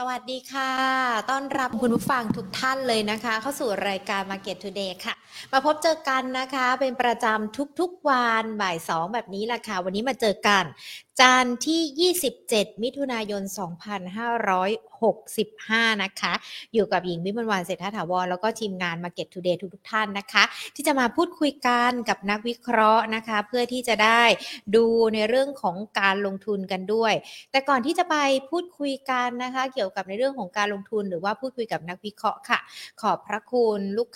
สวัสดีค่ะ ต้อนรับคุณผู้ฟังทุกท่านเลยนะคะ เข้าสู่รายการ Market Today ค่ะ มาพบเจอกันนะคะ เป็นประจำทุกๆวันบ่ายสองแบบนี้แหละค่ะ วันนี้มาเจอกันจันทร์ที่ 27 มิถุนายน 65 นะคะ อยู่กับหญิงวิมลวันเศรษฐาถาวร แล้วก็ทีมงาน Market Today ทุกๆท่านนะคะ ที่จะมาพูดคุยกันกับนักวิเคราะห์นะคะ เพื่อที่จะได้ดูในเรื่องของการลงทุนกันด้วย แต่ก่อนที่จะไปพูดคุยกันนะคะ เกี่ยวกับในเรื่องของการลงทุนหรือว่าพูดคุยกับนักวิเคราะห์ค่ะ ขอบพระคุณลูก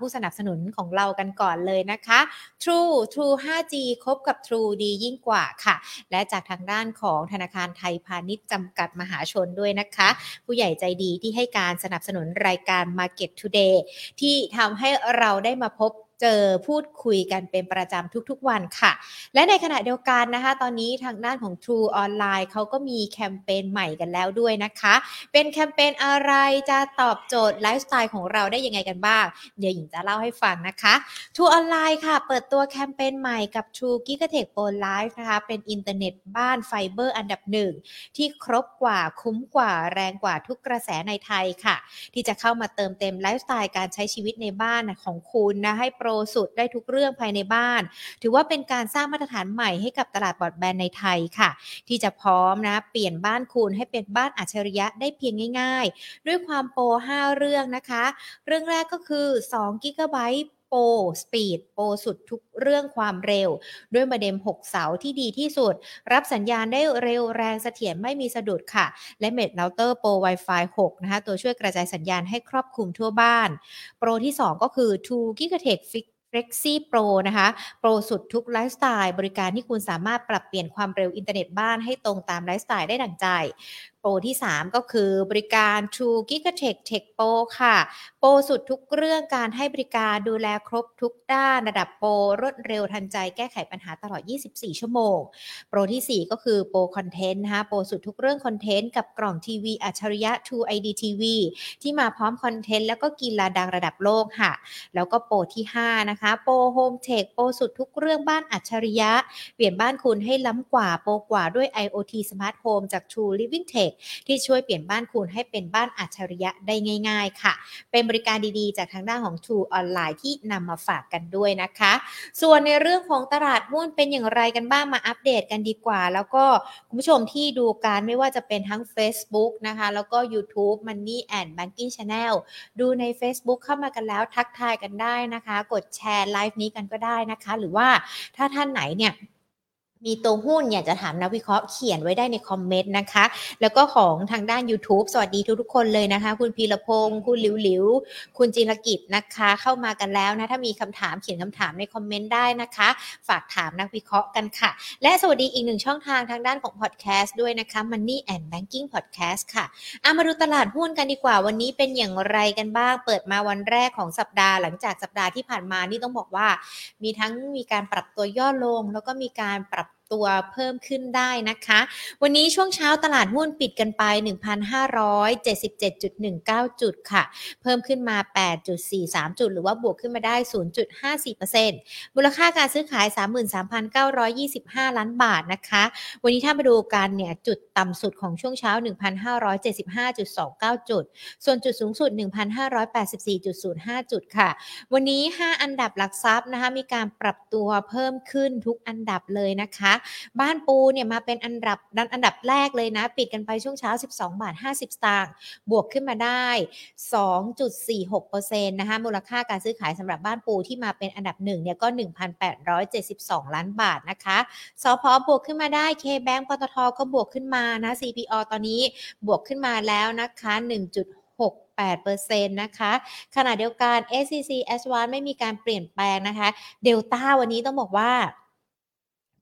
ผู้สนับสนุนของเรากันก่อนเลยนะคะ True True 5G คบกับ True ดียิ่งกว่าค่ะ และจากทางด้านของธนาคารไทยพาณิชย์จำกัดมหาชนด้วยนะคะผู้ใหญ่ใจดีที่ให้การสนับสนุนรายการ Market Today ที่ทำให้เราได้มาพบ เจอพูดคุยกันเป็นประจำทุกๆวันค่ะ และในขณะเดียวกันนะคะ ตอนนี้ทางด้านของ True Online เขาก็มีแคมเปญใหม่กันแล้วด้วยนะคะ เป็นแคมเปญอะไรจะตอบโจทย์ไลฟ์สไตล์ของเราได้ยังไงกันบ้าง เดี๋ยวหญิงจะเล่าให้ฟังนะคะ True Online ค่ะ เปิดตัวแคมเปญใหม่กับ True Gigatech Pro Life นะคะ เป็นอินเทอร์เน็ตบ้านไฟเบอร์อันดับหนึ่งที่ครบกว่าคุ้มกว่าแรงกว่าทุกกระแสในไทยค่ะ ที่จะเข้ามาเติมเต็มไลฟ์สไตล์การใช้ชีวิตในบ้านของคุณนะให้โปรสุดได้ทุกเรื่องภายในบ้าน ถือว่าเป็นการสร้างมาตรฐานใหม่ให้กับตลาดบรอดแบนด์ในไทยค่ะ ที่จะพร้อมนะ เปลี่ยนบ้านคุณให้เป็นบ้านอัจฉริยะได้เพียงง่าย ๆ ด้วยความ Pro 5เรื่องนะคะ เรื่องแรกก็คือ2 g b โปรสปีดโปรสุดทุกเรื่องความเร็ว ด้วยโมเด็ม 6 เสาที่ดีที่สุด รับสัญญาณได้เร็วแรงเสถียรไม่มีสะดุดค่ะ และ Mesh เราเตอร์ Pro Wi-Fi 6 นะคะ ตัวช่วยกระจายสัญญาณให้ครอบคลุมทั่วบ้าน โปรที่ 2 ก็คือ True Gigatech Flexi Pro นะคะ โปรสุดทุกไลฟ์สไตล์ บริการที่คุณสามารถปรับเปลี่ยนความเร็วอินเทอร์เน็ตบ้านให้ตรงตามไลฟ์สไตล์ได้ดังใจ โปรที่ 3 ก็คือบริการ True Gigatech Tech Pro ค่ะ โปรสุดทุกเรื่องการให้บริการดูแลครบทุกด้านระดับโปรรวดเร็วทันใจแก้ไขปัญหาตลอด 24 ชั่วโมง โปรที่ 4 ก็คือโปรคอนเทนต์นะคะโปรสุดทุกเรื่องคอนเทนต์กับกล่องทีวีอัจฉริยะ True ID TV ที่มาพร้อมคอนเทนต์แล้วก็กีฬาดังระดับโลกค่ะ แล้วก็โปรที่ 5 นะคะ โปรโฮมเทคโปรสุดทุกเรื่องบ้านอัจฉริยะ เปลี่ยนบ้านคุณให้ล้ำกว่าโปรกว่าด้วย IoT Smart Home จาก True Living Tech ที่ช่วยเปลี่ยนบ้านคุณให้เป็นบ้านอัจฉริยะได้ง่าย ๆ ค่ะ เป็นบริการดีๆ จากทางด้านของ True Online ที่นำมาฝากกันด้วยนะคะ ส่วนในเรื่องของตลาดหุ้นเป็นอย่างไรกันบ้างมาอัปเดตกันดีกว่า แล้วก็คุณผู้ชมที่ดูการไม่ว่าจะเป็นทั้ง Facebook นะคะ แล้วก็ YouTube Money and Banking Channel ดูใน Facebook เข้ามากันแล้วทักทายกันได้นะคะ กดแชร์ไลฟ์นี้กันก็ได้นะคะ หรือว่าถ้าท่านไหนเนี่ย มีตัวหุ้นอยากจะถามนักวิเคราะห์เขียนไว้ได้ในคอมเมนต์นะคะ แล้วก็ของทางด้าน YouTube สวัสดีทุกๆคนเลยนะคะ คุณพีรพงศ์คุณหลิวหลิว คุณจิรกิจนะคะ เข้ามากันแล้วนะถ้ามีคำถามเขียนคำถามในคอมเมนต์ได้นะคะ ฝากถามนักวิเคราะห์กันค่ะ และสวัสดีอีกหนึ่งช่องทางทางด้านของพอดแคสต์ด้วยนะคะ Money and Banking Podcast ค่ะอามาดูตลาดหุ้นกันดีกว่า วันนี้เป็นอย่างไรกันบ้าง เปิดมาวันแรกของสัปดาห์หลังจากสัปดาห์ที่ผ่านมานี่ต้องบอกว่า มีทั้งมีการปรับตัวย่อลง แล้วก็มีการปรับ ตัวเพิ่มขึ้นได้นะคะ วันนี้ช่วงเช้าตลาดหุ้นปิดกันไป 1,577.19 จุดค่ะ เพิ่มขึ้นมา 8.43 จุด หรือว่าบวกขึ้นมาได้ 0.54%มูลค่าการซื้อขาย 33,925 ล้านบาทนะคะ วันนี้ถ้ามาดูกันเนี่ยจุดต่ำสุดของช่วงเช้า 1,575.29 จุด ส่วนจุดสูงสุด 1,584.05 จุดค่ะ วันนี้ 5 อันดับหลักทรัพย์นะคะมีการปรับตัวเพิ่มขึ้นทุกอันดับเลยนะคะบ้านปูเนี่ยมาเป็นอันดับดันอันดับแรกเลยนะ ปิดกันไปช่วงเช้า 12 บาท 50 สตางค์บวกขึ้นมาได้ 2.46%นะคะมูลค่าการซื้อขายสำหรับบ้านปูที่มาเป็นอันดับหนึ่งเนี่ยก็ 1,872 ล้านบาทนะคะสพบวกขึ้นมาได้ เคแบงก์ปตทก็บวกขึ้นมานะ CPO ตอนนี้บวกขึ้นมาแล้วนะคะ 1.6 8%นะคะ ขณะเดียวกัน SCC s 1ไม่มีการเปลี่ยนแปลงนะคะ เดลต้าวันนี้ต้องบอกว่า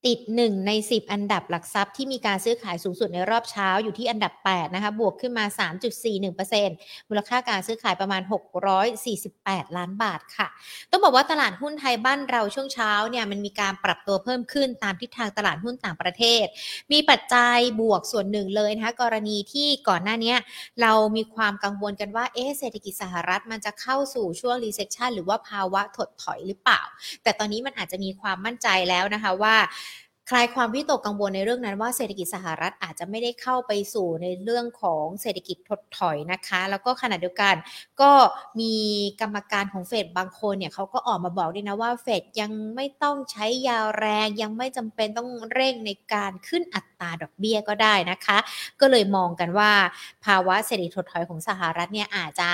ติด 1 ใน 10 อันดับหลักทรัพย์ที่มีการซื้อขายสูงสุดในรอบเช้าอยู่ที่อันดับ 8 นะคะ บวกขึ้นมา 3.41%มูลค่าการซื้อขายประมาณ 648 ล้านบาทค่ะ ต้องบอกว่าตลาดหุ้นไทยบ้านเราช่วงเช้าเนี่ยมันมีการปรับตัวเพิ่มขึ้นตามทิศทางตลาดหุ้นต่างประเทศ มีปัจจัยบวกส่วนหนึ่งเลยนะคะกรณีที่ก่อนหน้านี้เรามีความกังวลกันว่าเอ๊ะเศรษฐกิจสหรัฐมันจะเข้าสู่ช่วง recession หรือว่าภาวะถดถอยหรือเปล่า แต่ตอนนี้มันอาจจะมีความมั่นใจแล้วนะคะว่า คลายความวิตกกังวลในเรื่องนั้นว่าเศรษฐกิจสหรัฐอาจจะไม่ได้เข้าไปสู่ในเรื่องของเศรษฐกิจถดถอยนะคะ แล้วก็ขณะเดียวกันก็มีกรรมการของเฟดบางคนเนี่ยเขาก็ออกมาบอกด้วยนะว่าเฟดยังไม่ต้องใช้ยาแรงยังไม่จำเป็นต้องเร่งในการขึ้นอัตราดอกเบี้ยก็ได้นะคะ ก็เลยมองกันว่าภาวะเศรษฐกิจถดถอยของสหรัฐเนี่ยอาจจะ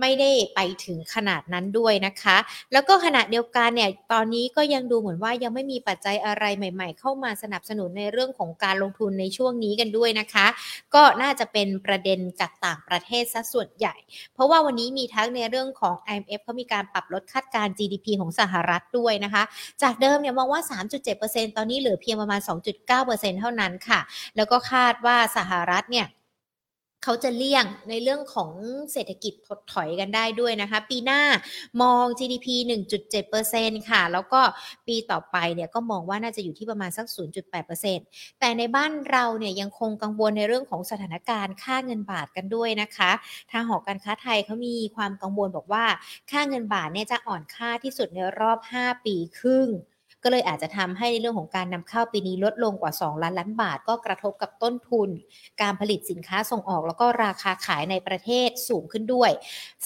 ไม่ได้ไปถึงขนาดนั้นด้วยนะคะ แล้วก็ขณะเดียวกันเนี่ยตอนนี้ก็ยังดูเหมือนว่ายังไม่มีปัจจัยอะไรใหม่ ๆ เข้าามาสนับสนุนในเรื่องของการลงทุนในช่วงนี้กันด้วยนะคะ ก็น่าจะเป็นประเด็นจากต่างประเทศซะส่วนใหญ่ เพราะว่าวันนี้มีทั้งในเรื่องของ IMF เขามีการปรับลดคาดการ GDP ของสหรัฐด้วยนะคะ จากเดิมเนี่ยมองว่า 3.7%ตอนนี้เหลือเพียงประมาณ 2.9%เท่านั้นค่ะ แล้วก็คาดว่าสหรัฐเนี่ย เขาจะเลี่ยงในเรื่องของเศรษฐกิจถดถอยกันได้ด้วยนะคะ ปีหน้ามอง GDP 1.7%ค่ะ แล้วก็ปีต่อไปเนี่ยก็มองว่าน่าจะอยู่ที่ประมาณสัก 0.8%แต่ในบ้านเราเนี่ยยังคงกังวลในเรื่องของสถานการณ์ค่าเงินบาทกันด้วยนะคะ ทางหอการค้าไทยเขามีความกังวลบอกว่าค่าเงินบาทเนี่ยจะอ่อนค่าที่สุดในรอบ 5 ปีครึ่ง ก็เลยอาจจะทำให้ในเรื่องของการนำเข้าปีนี้ลดลงกว่า 2 ล้านล้านบาท ก็กระทบกับต้นทุน การผลิตสินค้าส่งออก แล้วก็ราคาขายในประเทศสูงขึ้นด้วย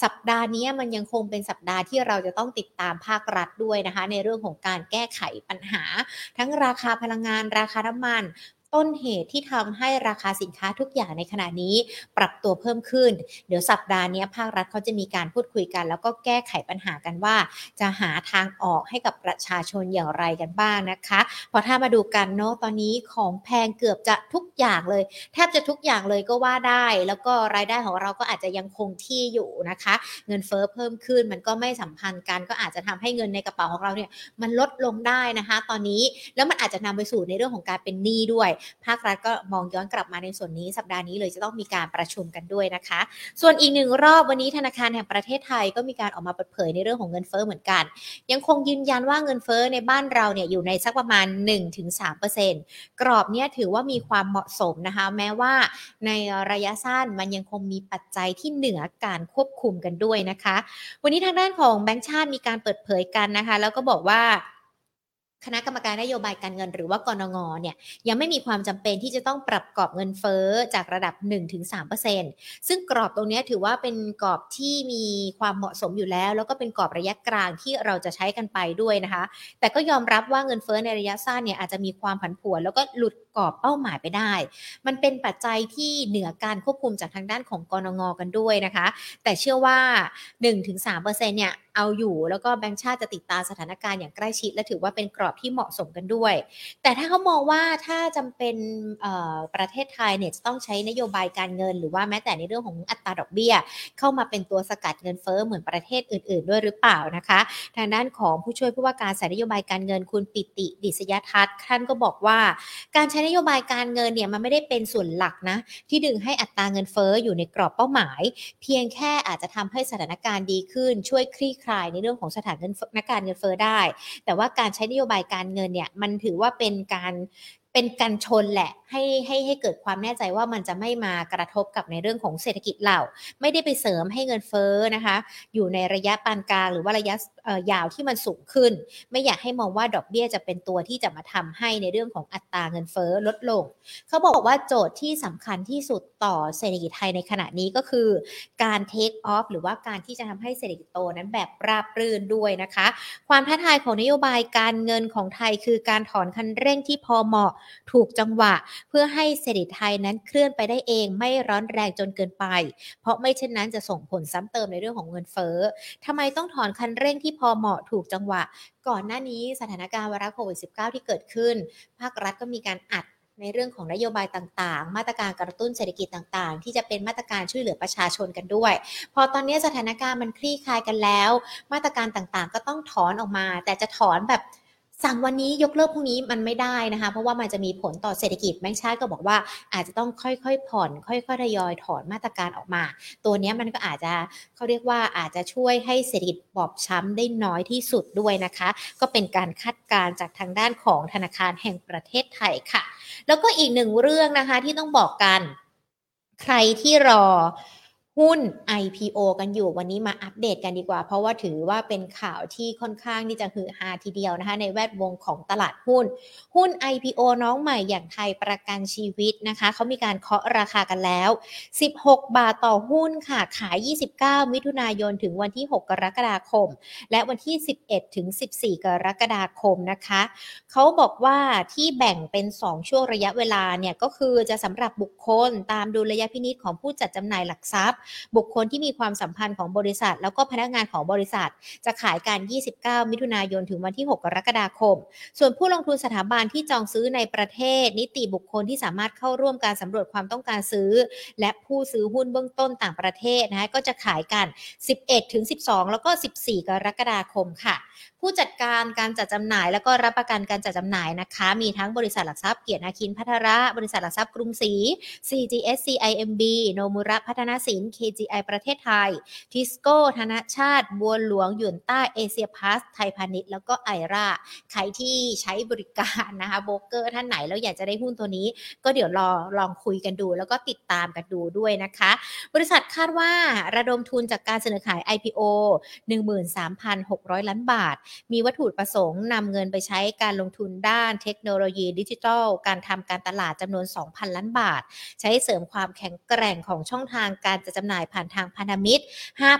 สัปดาห์นี้มันยังคงเป็นสัปดาห์ที่เราจะต้องติดตามภาครัฐด้วยนะคะ ในเรื่องของการแก้ไขปัญหา ทั้งราคาพลังงาน ราคาน้ำมัน ต้นเหตุที่ทำให้ราคาสินค้าทุกอย่างในขณะนี้ปรับตัวเพิ่มขึ้น เดี๋ยวสัปดาห์นี้ภาครัฐเขาจะมีการพูดคุยกัน แล้วก็แก้ไขปัญหากันว่า จะหาทางออกให้กับประชาชนอย่างไรกันบ้างนะคะพอถ้ามาดูกันเนาะตอนนี้ของแพงเกือบจะทุกอย่างเลย แทบจะทุกอย่างเลยก็ว่าได้ แล้วก็รายได้ของเราก็อาจจะยังคงที่อยู่นะคะ เงินเฟอ้อเพิ่มขึ้นมันก็ไม่สัมพันธ์กัน ก็อาจจะทำให้เงินในกระเป๋าของเราเนี่ยมันลดลงได้นะคะ ตอนนี้แล้วมันอาจจะนำไปสู่ในเรื่องของการเป็นหนี้ด้วยภาครัฐก็มองย้อนกลับมาในส่วนนี้สัปดาห์นี้เลยจะต้องมีการประชุมกันด้วยนะคะ ส่วนอีกหนึ่งรอบวันนี้ธนาคารแห่งประเทศไทยก็มีการออกมาเปิดเผยในเรื่องของเงินเฟ้อเหมือนกัน ยังคงยืนยันว่าเงินเฟ้อในบ้านเราเนี่ยอยู่ในสักประมาณ 1-3%กรอบเนี้ยถือว่ามีความเหมาะสมนะคะ แม้ว่าในระยะสั้นมันยังคงมีปัจจัยที่เหนือการควบคุมกันด้วยนะคะ วันนี้ทางด้านของแบงก์ชาติมีการเปิดเผยกันนะคะ แล้วก็บอกว่า คณะกรรมการนโยบายการเงินหรือว่ากรงงเนี่ยยังไม่มีความจำเป็นที่จะต้องปรับกรอบเงินเฟ้อจากระดับ 1-3%ซึ่งกรอบตรงนี้ถือว่าเป็นกรอบที่มีความเหมาะสมอยู่แล้ว แล้วก็เป็นกรอบระยะกลางที่เราจะใช้กันไปด้วยนะคะ แต่ก็ยอมรับว่าเงินเฟ้อในระยะสั้นเนี่ยอาจจะมีความผันผวน แล้วก็หลุด กรอบเป้าหมายไปได้ มันเป็นปัจจัยที่เหนือการควบคุมจากทางด้านของกรงงกันด้วยนะคะ แต่เชื่อว่า 1-3%เนี่ยเอาอยู่แล้วก็แบงก์ชาติจะติดตามสถานการณ์อย่างใกล้ชิด และถือว่าเป็นกรอบที่เหมาะสมกันด้วย แต่ถ้าเขามองว่าถ้าจำเป็นประเทศไทยเนี่ยจะต้องใช้นโยบายการเงิน หรือว่าแม้แต่ในเรื่องของอัตราดอกเบี้ย เข้ามาเป็นตัวสกัดเงินเฟ้อเหมือนประเทศอื่น ๆ ด้วยหรือเปล่านะคะ ทางด้านของผู้ช่วยผู้ว่าการสายนโยบายการเงินคุณปิติดิษยทัศน์ท่านก็บอกว่า การใช้นโยบายการเงินเนี่ยมันไม่ได้เป็นส่วนหลักนะ ที่ดึงให้อัตราเงินเฟ้ออยู่ในกรอบเป้าหมาย เพียงแค่อาจจะทำให้สถานการณ์ดีขึ้นช่วยคลี่คลายในเรื่องของสถานการณ์เงินเฟ้อได้ แต่ว่าการใช้นโยบายการเงินเนี่ยมันถือว่าเป็นการเป็นการชนแหละให้ให้ให้เกิดความแน่ใจว่ามันจะไม่มากระทบกับในเรื่องของเศรษฐกิจเหล่าไม่ได้ไปเสริมให้เงินเฟ้อนะคะ อยู่ในระยะปานกลางหรือว่าระยะ ยาวที่มันสูงขึ้น ไม่อยากให้มองว่าดอกเบี้ยจะเป็นตัวที่จะมาทำให้ในเรื่องของอัตราเงินเฟ้อลดลง เขาบอกว่าโจทย์ที่สำคัญที่สุดต่อเศรษฐกิจไทยในขณะนี้ก็คือ การเทคออฟหรือว่าการที่จะทำให้เศรษฐกิจโตนั้นแบบราบรื่นด้วยนะคะ ความท้าทายของนโยบายการเงินของไทยคือการถอนคันเร่งที่พอเหมาะถูกจังหวะ เพื่อให้เศรษฐกิจไทยนั้นเคลื่อนไปได้เองไม่ร้อนแรงจนเกินไป เพราะไม่เช่นนั้นจะส่งผลซ้ำเติมในเรื่องของเงินเฟ้อทำไมต้องถอนคันเร่งที่พอเหมาะถูกจังหวะ ก่อนหน้านี้สถานการณ์วาระโควิด -19 ที่เกิดขึ้น ภาครัฐก็มีการอัดในเรื่องของนโยบายต่างๆ มาตรการกระตุ้นเศรษฐกิจต่างๆ ที่จะเป็นมาตรการช่วยเหลือประชาชนกันด้วย พอตอนนี้สถานการณ์มันคลี่คลายกันแล้ว มาตรการต่างๆ ก็ต้องถอนออกมา แต่จะถอนแบบ สั่งวันนี้ยกเลิกพรุ่งนี้มันไม่ได้นะคะ เพราะว่ามันจะมีผลต่อเศรษฐกิจแบงค์ชาติก็บอกว่าอาจจะต้องค่อยๆผ่อนค่อยๆทยอยถอนมาตรการออกมา ตัวนี้มันก็อาจจะเขาเรียกว่าอาจจะช่วยให้เศรษฐกิจบอบช้ำได้น้อยที่สุดด้วยนะคะ ก็เป็นการคาดการณ์จากทางด้านของธนาคารแห่งประเทศไทยค่ะ แล้วก็อีกหนึ่งเรื่องนะคะที่ต้องบอกกัน ใครที่รอ หุ้น IPO กันอยู่วันนี้มาอัปเดตกันดีกว่า เพราะว่าถือว่าเป็นข่าวที่ค่อนข้างที่จะฮือฮาทีเดียวนะคะ ในแวดวงของตลาดหุ้น หุ้น IPO น้องใหม่อย่างไทยประกันชีวิตนะคะ เขามีการเคาะราคากันแล้ว 16 บาทต่อหุ้นค่ะ ขาย 29 มิถุนายนถึงวันที่ 6 กรกฎาคม และวันที่ 11 ถึง 14 กรกฎาคมนะคะ เขาบอกว่าที่แบ่งเป็น 2 ช่วงระยะเวลาเนี่ยก็คือจะสำหรับบุคคลตามดุลยพินิษของผู้จัดจำหน่ายหลักทรัพย์บุคคลที่มีความสัมพันธ์ของบริษัท แล้วก็พนักงานของบริษัท จะขายการ 29 มิถุนายนถึงวันที่ 6 กรกฎาคม ส่วนผู้ลงทุนสถาบันที่จองซื้อในประเทศ นิติบุคคลที่สามารถเข้าร่วมการสำรวจความต้องการซื้อ และผู้ซื้อหุ้นเบื้องต้นต่างประเทศนะคะก็จะขายกัน 11ถึง12 แล้วก็ 14 กรกฎาคมค่ะ ผู้จัดการการจัดจำหน่าย แล้วก็รับประกันการจัดจำหน่ายนะคะ มีทั้งบริษัทหลักทรัพย์เกียรตินาคินพัทระ บริษัทหลักทรัพย์กรุงศรี CGS CIMB โนมูระพัฒนสิน KGI ประเทศไทย ทิสโก้ ธนชาติ บัวหลวงหยวนต้าเอเชียพลัสไทยพาณิชย์แล้วก็ไอราใครที่ใช้บริการนะคะโบรกเกอร์ท่านไหนแล้วอยากจะได้หุ้นตัวนี้ ก็เดี๋ยวรอลองคุยกันดู แล้วก็ติดตามกันดูด้วยนะคะ บริษัทคาดว่าระดมทุนจากการเสนอขาย IPO 13,600 ล้านบาทมีวัตถุประสงค์นำเงินไปใช้การลงทุนด้านเทคโนโลยีดิจิทัล การทำการตลาดจำนวน 2,000 ล้านบาท ใช้เสริมความแข็งแกร่งของช่องทางการจัดจำหน่ายผ่านทางพันธมิตร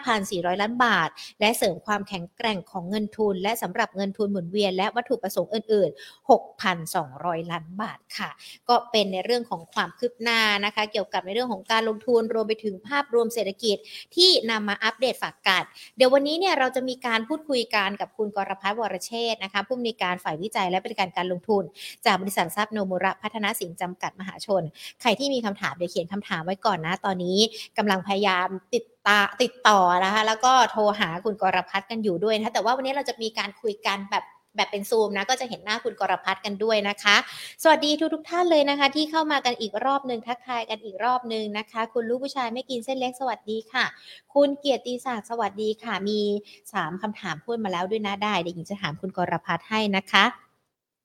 5,400 ล้านบาท และเสริมความแข็งแกร่งของเงินทุน และสำหรับเงินทุนหมุนเวียน และวัตถุประสงค์อื่น ๆ 6,200 ล้านบาทค่ะ ก็เป็นในเรื่องของความคืบหน้านะคะ เกี่ยวกับในเรื่องของการลงทุนรวมไปถึงภาพรวมเศรษฐกิจที่นำมาอัปเดตฝากกันเดี๋ยววันนี้เนี่ยเราจะมีการพูดคุยกันกับคุณกรพัฒน์วรเชษนะคะผู้มีการฝ่ายวิจัยและบริการการลงทุน จากบริษัททรัพย์โนมุระพัฒนาสินจำกัดมหาชน ใครที่มีคำถามเดี๋ยวเขียนคำถามไว้ก่อนนะ ตอนนี้กำลังพยายามติดตาติดต่อนะคะแล้วก็โทรหาคุณกรพัฒน์กันอยู่ด้วยนะแต่ว่าวันนี้เราจะมีการคุยกันแบบ แบบเป็นซูมนะ ก็จะเห็นหน้าคุณกรพัฒน์กันด้วยนะคะ สวัสดีทุกทุกท่านเลยนะคะ ที่เข้ามากันอีกรอบหนึ่งทักทายกันอีกรอบหนึ่งนะคะ คุณลูกผู้ชายไม่กินเส้นเล็กสวัสดีค่ะ คุณเกียรติศักดิ์สวัสดีค่ะมี 3คำถามพูดมาแล้วด้วยนะได้เดี๋ยวหญิงจะถามคุณกรพัฒน์ให้นะคะ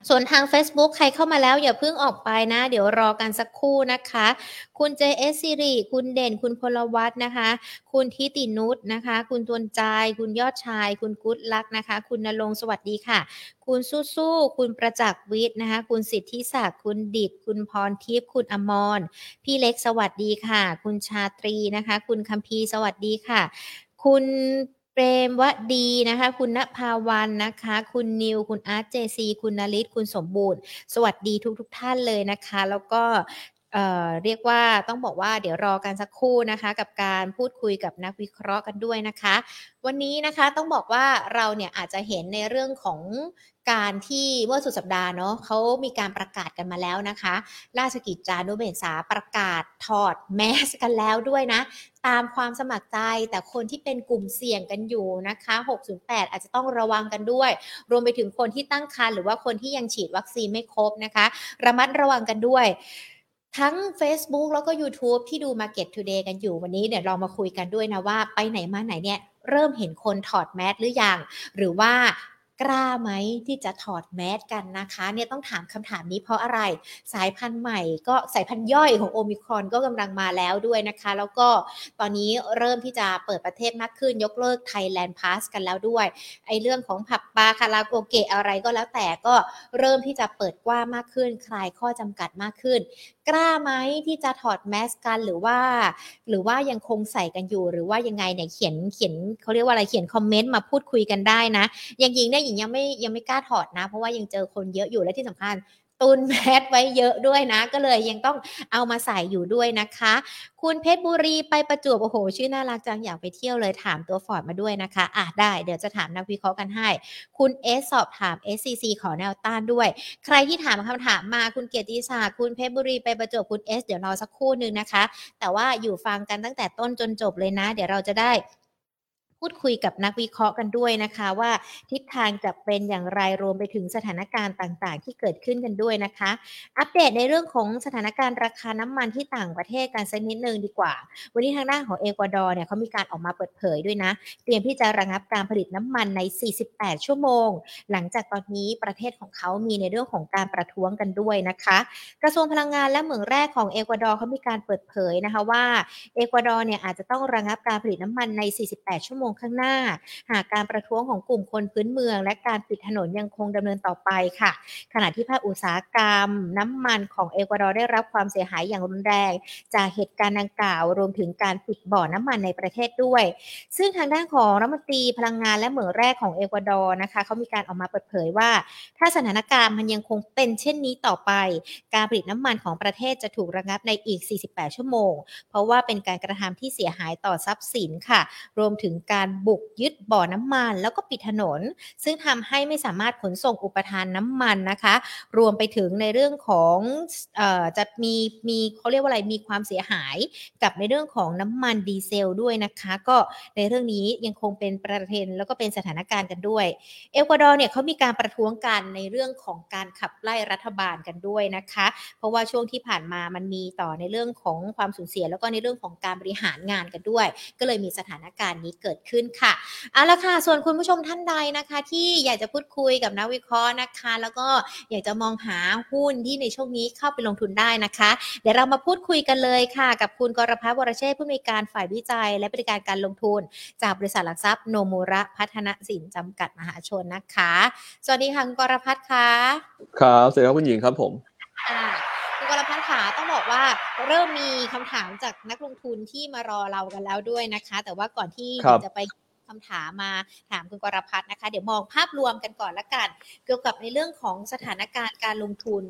ส่วนทาง Facebook ใครเข้ามาแล้วอย่าเพิ่งออกไปนะ เดี๋ยวรอกันสักครู่นะคะ คุณเจเอสิริคุณเด่นคุณพลวัตนะคะ คุณทิตินุชนะคะ คุณตวนใจ คุณยอดชาย คุณกุ๊ดลักนะคะ คุณนรงสวัสดีค่ะ คุณสู้สู้คุณประจักษ์วิทย์นะคะ คุณสิทธิศักดิ์คุณดิดคุณพรทิพย์คุณอมร พี่เล็กสวัสดีค่ะ คุณชาตรีนะคะ คุณคัมพีสวัสดีค่ะ คุณ เปรมวดีนะคะ คุณณภาวันนะคะ คุณนิว คุณอาร์ตเจซีคุณนลิศคุณสมบูรณ์ สวัสดีทุกทุกท่านเลยนะคะ แล้วก็ เเรียกว่าต้องบอกว่าเดี๋ยวรอกันสักครู่นะคะ กับการพูดคุยกับนักวิเคราะห์กันด้วยนะคะ วันนี้นะคะต้องบอกว่าเราเนี่ยอาจจะเห็นในเรื่องของการที่เมื่อสุดสัปดาห์เนาะเขามีการประกาศกันมาแล้วนะคะ ราชกิจจานุเบกษาประกาศถอดแมสกันแล้วด้วยนะ ตามความสมัครใจแต่คนที่เป็นกลุ่มเสี่ยงกันอยู่นะคะ 608 อาจจะต้องระวังกันด้วย รวมไปถึงคนที่ตั้งครรภ์หรือว่าคนที่ยังฉีดวัคซีนไม่ครบนะคะ ระมัดระวังกันด้วย ทั้ง Facebook แล้วก็ YouTube ที่ดู Market Today กันอยู่วันนี้เดี๋ยวเรามาคุยกันด้วยนะว่าไปไหนมาไหนเนี่ยเริ่มเห็นคนถอดแมสหรือยัง หรือว่ากล้าไหมที่จะถอดแมสกันนะคะเนี่ยต้องถามคำถามนี้เพราะอะไรสายพันธุ์ใหม่ก็สายพันธุ์ย่อยของโอมิครอนก็กำลังมาแล้วด้วยนะคะ แล้วก็ตอนนี้เริ่มที่จะเปิดประเทศมากขึ้นยกเลิกไทยแลนด์พาสกันแล้วด้วยไอเรื่องของผับบาร์คาราโอเกะอะไรก็แล้วแต่ก็เริ่มที่จะเปิดกว้างมากขึ้น คลายข้อจำกัดมากขึ้น กล้าไหมที่จะถอดแมสกันหรือว่า หรือว่ายังคงใส่กันอยู่หรือว่ายังไงเนี่ยเขียนเขียนเขาเรียกว่าอะไรเขียนคอมเมนต์มาพูดคุยกันได้นะอย่างยิงเนี่ยหญิงยังไม่ยังไม่กล้าถอดนะ เพราะว่ายังเจอคนเยอะอยู่และที่สำคัญ ตุนแมสไว้เยอะด้วยนะ ก็เลยยังต้องเอามาใส่อยู่ด้วยนะคะ คุณเพชรบุรีไปประจวบโอ้โห ชื่อน่ารักจังอยากไปเที่ยวเลยถามตัวฟอร์ดมาด้วยนะคะ อะได้เดี๋ยวจะถามนักวิเคราะห์กันให้ คุณเอสสอบถาม SCC ขอแนวต้านด้วย ใครที่ถามคำถามมาคุณเกียรติศาสตร์คุณเพชรบุรีไปประจวบคุณเอสเดี๋ยวรอสักครู่นึงนะคะ แต่ว่าอยู่ฟังกันตั้งแต่ต้นจนจบเลยนะ เดี๋ยวเราจะได้ พูดคุยกับนักวิเคราะห์กันด้วยนะคะ ว่าทิศทางจะเป็นอย่างไรรวมไปถึงสถานการณ์ต่างๆ ที่เกิดขึ้นกันด้วยนะคะ อัปเดตในเรื่องของสถานการณ์ราคาน้ำมันที่ต่างประเทศกันสักนิดนึงดีกว่า วันนี้ทางด้านของเอกวาดอร์เนี่ยเขามีการออกมาเปิดเผยด้วยนะ เตรียมที่จะระงับการผลิตน้ำมันใน 48 ชั่วโมง หลังจากตอนนี้ประเทศของเขามีในเรื่องของการประท้วงกันด้วยนะคะ กระทรวงพลังงานและเหมืองแร่ของเอกวาดอร์เขามีการเปิดเผยนะคะว่าเอกวาดอร์เนี่ยอาจจะต้องระงับการผลิตน้ำมันใน 48 ชั่วโมงข้างหน้า หากการประท้วงของกลุ่มคนพื้นเมือง และการปิดถนนยังคงดำเนินต่อไปค่ะ ขณะที่ภาคอุตสาหกรรม น้ำมันของเอกวาดอร์ได้รับความเสียหายอย่างรุนแรง จากเหตุการณ์ดังกล่าว รวมถึงการปิดบ่อน้ำมันในประเทศด้วย ซึ่งทางด้านของรัฐมนตรีพลังงานและเหมืองแร่ของเอกวาดอร์นะคะเขามีการออกมาเปิดเผยว่า ถ้าสถานการณ์มันยังคงเป็นเช่นนี้ต่อไป การผลิตน้ำมันของประเทศจะถูกระงับในอีก 48 ชั่วโมง เพราะว่าเป็นการกระทำที่เสียหายต่อทรัพย์สินค่ะ รวมถึงการการบุกยึดบ่อน้ำมัน แล้วก็ปิดถนน ซึ่งทำให้ไม่สามารถขนส่งอุปทานน้ำมันนะคะ รวมไปถึงในเรื่องของออจะมีมีเขาเรียกว่าอะไรมีความเสียหายกับในเรื่องของน้ำมันดีเซลด้วยนะคะ ก็ในเรื่องนี้ยังคงเป็นประเด็นแล้วก็เป็นสถานการณ์กันด้วย เอกวาดอร์เนี่ยเขามีการประท้วงกันในเรื่องของการขับไล่รัฐบาลกันด้วยนะคะ เพราะว่าช่วงที่ผ่านมามันมีต่อในเรื่องของความสูญเสีย แล้วก็ในเรื่องของการบริหารงานกันด้วย ก็เลยมีสถานการณ์นี้เกิดขึ้นค่ะเอาละค่ะ ส่วนคุณผู้ชมท่านใดนะคะ ที่อยากจะพูดคุยกับนักวิเคราะห์นะคะ แล้วก็อยากจะมองหาหุ้นที่ในช่วงนี้เข้าไปลงทุนได้นะคะ เดี๋ยวเรามาพูดคุยกันเลยค่ะ กับคุณกรพัฒน์วรเชษผู้มีการฝ่ายวิจัย และบริการการลงทุน จากบริษัทหลักทรัพย์โนมูระพัฒนสินจำกัดมหาชนนะคะ สวัสดีค่ะคุณกรพัฒน์ค่ะครับสวัสดีครับคุณหญิงครับผม คุณกรพัฒน์ขาต้องบอกว่าเริ่มมีคำถามจากนักลงทุนที่มารอเรากันแล้วด้วยนะคะ แต่ว่าก่อนที่จะไปคำถามมาถามคุณกรพัฒน์นะคะ เดี๋ยวมองภาพรวมกันก่อนละกัน เกี่ยวกับในเรื่องของสถานการณ์การลงทุน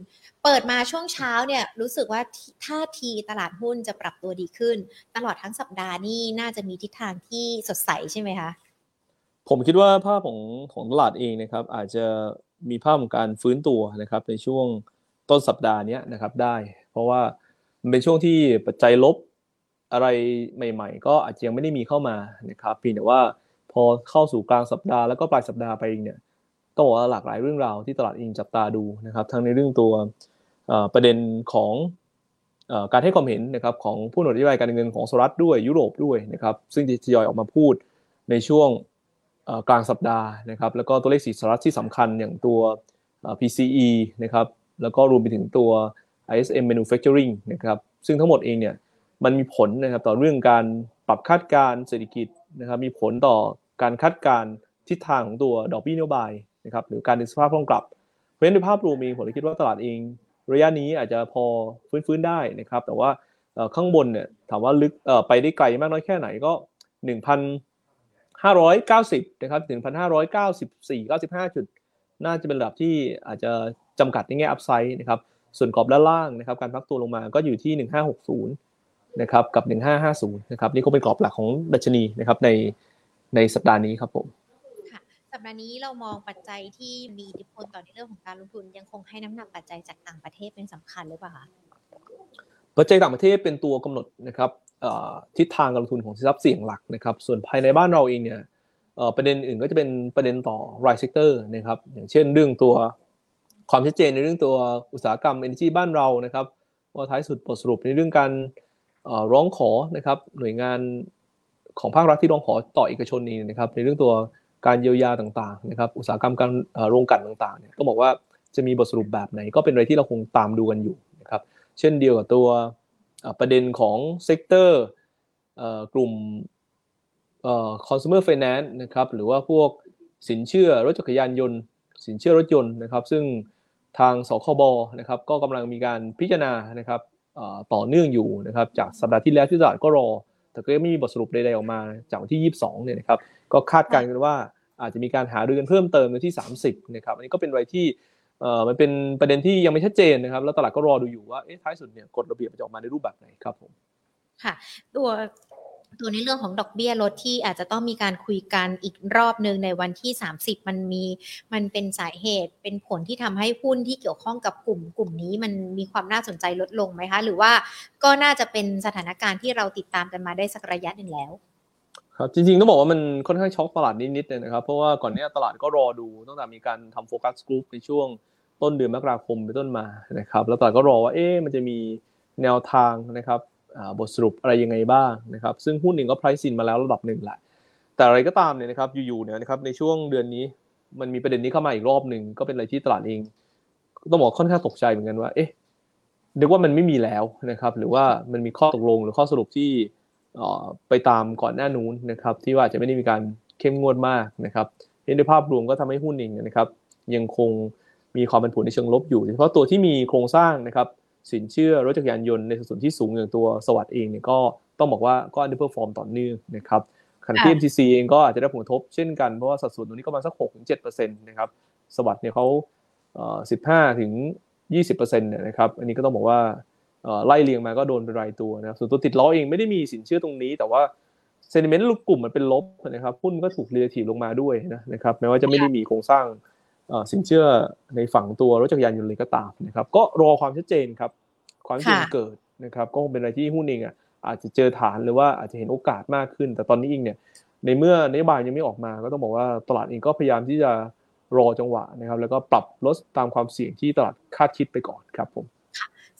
เปิดมาช่วงเช้าเนี่ยรู้สึกว่าท่าทีตลาดหุ้นจะปรับตัวดีขึ้น ตลอดทั้งสัปดาห์นี่น่าจะมีทิศทางที่สดใสใช่ไหมคะผมคิดว่าภาพของของตลาดเองนะครับ อาจจะมีภาพของการฟื้นตัวนะครับในช่วง ต้นสัปดาห์นี้นะครับได้ เพราะว่ามันเป็นช่วงที่ปัจจัยลบอะไรใหม่ ๆ ก็อาจจะยังไม่ได้มีเข้ามานะครับเพียงแต่ว่าพอเข้าสู่กลางสัปดาห์แล้วก็ปลายสัปดาห์ไปเองเนี่ยต้องบอกว่าหลากหลายเรื่องราวที่ตลาดเองจับตาดูนะครับ ทั้งในเรื่องตัวประเด็นของการให้ความเห็นนะครับของผู้หน่วยนโยบายการเงินของสหรัฐด้วยยุโรปด้วยนะครับ ซึ่งทยอยออกมาพูดในช่วงกลางสัปดาห์นะครับ แล้วก็ตัวเลขสีสหรัฐที่สำคัญอย่างตัว PCE นะครับ แล้วก็รวมไปถึงตัว ISM Manufacturing นะครับซึ่งทั้งหมดเองเนี่ยมันมีผลนะครับต่อเรื่องการปรับคาดการเศรษฐกิจนะครับมีผลต่อการคาดการทิศทางของตัวดอกเบี้ยนโยบายนะครับหรือการดึงสภาพคล่องกลับ เพราะฉะนั้นในภาพรวมเองผมคิดว่าตลาดเอง ระยะนี้อาจจะพอฟื้นๆได้นะครับแต่ว่าข้างบนเนี่ยถามว่าลึกไปได้ไกลมากน้อยแค่ไหนก็ 1,590นะครับถึง1,594 95 จุด น่าจะเป็นระดับที่อาจจะ จำกัดในแง่อัพไซด์นะครับส่วนกรอบด้านล่างนะครับการพักตัวลงมาก็อยู่ที่ 1560นะครับกับ 1550นะครับนี่ก็เป็นกรอบหลักของดัชนีนะครับในในสัปดาห์นี้ครับผมค่ะสัปดาห์นี้เรามองปัจจัยที่มีอิทธิพลต่อในเรื่องของการลงทุนยังคงให้น้ำหนักปัจจัยจากต่างประเทศเป็นสำคัญหรือเปล่าคะปัจจัยต่างประเทศเป็นตัวกำหนดนะครับทิศทางการลงทุนของสินทรัพย์เสี่ยงหลักนะครับ ส่วนภายในบ้านเราเองเนี่ยประเด็นอื่นก็จะเป็นประเด็นต่อราย sector นะครับ อย่างเช่นเรื่องตัว ความชัดเจนในเรื่องตัวอุตสาหกรรมเอเนจีบ้านเรานะครับว่าท้ายสุดบทสรุปในเรื่องการร้องขอนะครับหน่วยงานของภาครัฐที่ร้องขอต่อเอกชนนี้นะครับในเรื่องตัวการเยียวยาต่างๆนะครับอุตสาหกรรมการโรงกลั่นต่างๆเนี่ยก็บอกว่าจะมีบทสรุปแบบไหนก็เป็นอะไรที่เราคงตามดูกันอยู่นะครับเช่นเดียวกับตัวประเด็นของ sector กลุ่ม consumer finance นะครับหรือว่าพวกสินเชื่อรถจักรยานยนต์ สินเชื่อรถยนต์นะครับซึ่ง ทางสคบนะครับก็กำลังมีการพิจารณานะครับต่อเนื่องอยู่นะครับจากสัปดาห์ที่แล้วที่ตลาดก็รอ แต่ก็ยังไม่มีบทสรุปใดๆออกมาจากวันที่ 22เนี่ยนะครับก็คาดการณ์กันว่าอาจจะมีการหารือกันเพิ่มเติมในที่ 30นะครับอันนี้ก็เป็นอะไรที่มันเป็นประเด็นที่ยังไม่ชัดเจนนะครับ แล้วตลาดก็รอดูอยู่ว่าท้ายสุดเนี่ยกฎระเบียบจะออกมาในรูปแบบไหนครับผมค่ะตัว ตัวในเรื่องของดอกเบี้ยลดที่อาจจะต้องมีการคุยกันอีกรอบหนึ่งในวันที่ 30 มันมีมันเป็นสาเหตุเป็นผลที่ทำให้หุ้นที่เกี่ยวข้องกับกลุ่มกลุ่มนี้ มันมีความน่าสนใจลดลงไหมคะ หรือว่าก็น่าจะเป็นสถานการณ์ที่เราติดตามกันมาได้สักระยะหนึ่งแล้ว ครับจริงๆ ต้องบอกว่ามันค่อนข้างช็อกตลาดนิดๆเลยนะครับ เพราะว่าก่อนเนี้ยตลาดก็รอดูตั้งแต่มีการทำโฟกัสกลุ่มในช่วงต้นเดือนมกราคมเป็นต้นมานะครับแล้วตลาดก็รอว่าเอ๊ะมันจะมีแนวทางนะครับ บทสรุปอะไรยังไงบ้างนะครับซึ่งหุ้นเองก็ price in มาแล้วระดับหนึ่งแหละแต่อะไรก็ตามเนี่ยนะครับอยู่ๆเนี่ยนะครับในช่วงเดือนนี้มันมีประเด็นนี้เข้ามาอีกรอบหนึ่งก็เป็นอะไรที่ตลาดเอง ต้องบอกค่อนข้างตกใจเหมือนกันว่าเอ๊ะนึกว่ามันไม่มีแล้วนะครับหรือว่ามันมีข้อตกลงหรือข้อสรุปที่ไปตามก่อนหน้านู้นนะครับที่ว่าจะไม่ได้มีการเข้มงวดมากนะครับในภาพรวมก็ทำให้หุ้นเองนะครับ ยังคงมีความเป็นผลในเชิงลบอยู่เฉพาะตัวที่มีโครงสร้างนะครับ สินเชื่อรถจักรยานยนต์ในสัดส่วนที่สูงอย่างตัวสวัสด์เองเนี่ยก็ต้องบอกว่าก็ underperform ต่อเนื่องนะครับขณะที่ MTC เองก็อาจจะได้ผลกระทบเช่นกันเพราะว่าสัดส่วนตรงนี้ก็มาสัก6-7%นะครับ SAWAD เนี่ยเขา15ถึง20%เนี่ยนะครับอันนี้ก็ต้องบอกว่าไล่เรียงมาก็โดนเป็นรายตัวนะครับส่วนตัวติดล้อเองไม่ได้มีสินเชื่อตรงนี้ แต่ว่า sentiment ทั้งกลุ่มมันเป็นลบนะครับหุ้นก็ถูก de-rate ลงมาด้วยนะครับแม้ว่าจะไม่ได้มีโครงสร้าง สินเชื่อในฝั่งตัวรถจักรยานยนต์เลยก็ตามนะครับ ก็รอความชัดเจนครับ ความชัดเจนเกิดนะครับ ก็คงเป็นอะไรที่หุ้นเองอะอาจจะเจอฐานหรือว่าอาจจะเห็นโอกาสมากขึ้น แต่ตอนนี้เองเนี่ย ในเมื่อนโยบายยังไม่ออกมา ก็ต้องบอกว่าตลาดเองก็พยายามที่จะรอจังหวะนะครับ แล้วก็ปรับลดตามความเสี่ยงที่ตลาดคาดคิดไปก่อนครับผม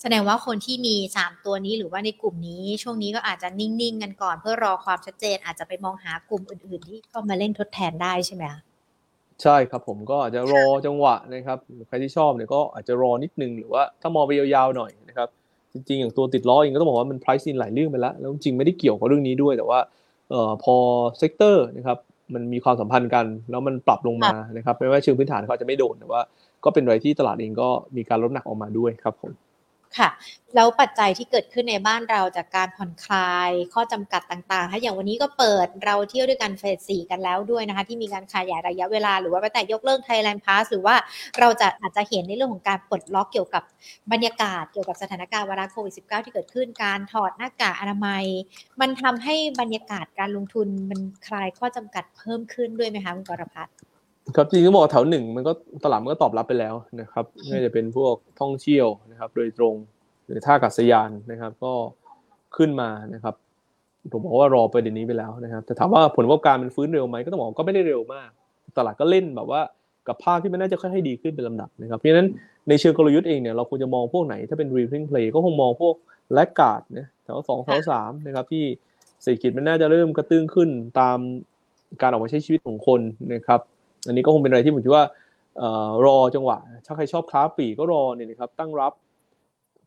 แสดงว่าคนที่มี 3 ตัวนี้หรือว่าในกลุ่มนี้ ช่วงนี้ก็อาจจะนิ่งๆกันก่อน เพื่อรอความชัดเจนอาจจะไปมองหากลุ่มอื่นๆที่เข้ามาเล่นทดแทนได้ใช่ไหมคะ ใช่ครับผมก็อาจจะรอจังหวะนะครับใครที่ชอบเนี่ยก็อาจจะรอนิดนึงหรือว่าถ้ามองไปยาวๆหน่อยนะครับจริงๆอย่างตัวติดล้อเองก็ต้องบอกว่ามัน price in หลายเรื่องไปแล้วแล้วจริงไม่ได้เกี่ยวกับเรื่องนี้ด้วยแต่ว่าเอ่อพอ sector นะครับมันมีความสัมพันธ์กัน แล้วมันปรับลงมานะครับไม่ว่าเชิงพื้นฐานเขาจะไม่โดนแต่ว่า ก็เป็นอะไรที่ตลาดเองก็มีการลดน้ำหนักออกมาด้วยครับผม ค่ะ แล้วปัจจัยที่เกิดขึ้นในบ้านเราจากการผ่อนคลาย ข้อจำกัดต่างๆ ถ้าอย่างวันนี้ก็เปิดเราเที่ยวด้วยกันเฟสสี่กันแล้วด้วยนะคะ ที่มีการขยายระยะเวลาหรือว่าแต่ยกเลิก Thailand Pass หรือว่าเราจะอาจจะเห็นในเรื่องของการปลดล็อกเกี่ยวกับบรรยากาศเกี่ยวกับสถานการณ์วาระโควิด -19 ที่เกิดขึ้นการถอดหน้ากากอนามัย มันทำให้บรรยากาศการลงทุนมันคลายข้อจำกัดเพิ่มขึ้นด้วยไหมคะคุณกรพัฒน์ ครับจริงๆก็บอกแถวหนึ่งมันก็ตลาดมันก็ตอบรับไปแล้วนะครับไม่ว่าจะเป็นพวกท่องเที่ยวนะครับ โดยตรงหรือท่าอากาศยานนะครับ ก็ขึ้นมานะครับผมบอกว่ารอประเด็นนี้ไปแล้วนะครับแต่ถามว่าผลประกอบการมันฟื้นเร็วไหมก็ต้องบอกก็ไม่ได้เร็วมาก ตลาดก็เล่นแบบว่ากับภาพที่มันน่าจะค่อยๆดีขึ้นเป็นลำดับนะครับเพราะฉะนั้นในเชิงกลยุทธ์เองเนี่ยเราควรจะมองพวกไหนถ้าเป็น reasoning play ก็คงมองพวกแลกการ์ดนะแถวสองแถวสามนะครับที่เศรษฐกิจมันน่าจะเริ่มกระตื้นขึ้นตามการออกมาใช้ชีวิตของคนนะครับ อันนี้ก็คงเป็นอะไรที่ผมคิดว่ารอจังหวะ ถ้าใครชอบค้าปีก็รอเนี่ยนะครับตั้งรับ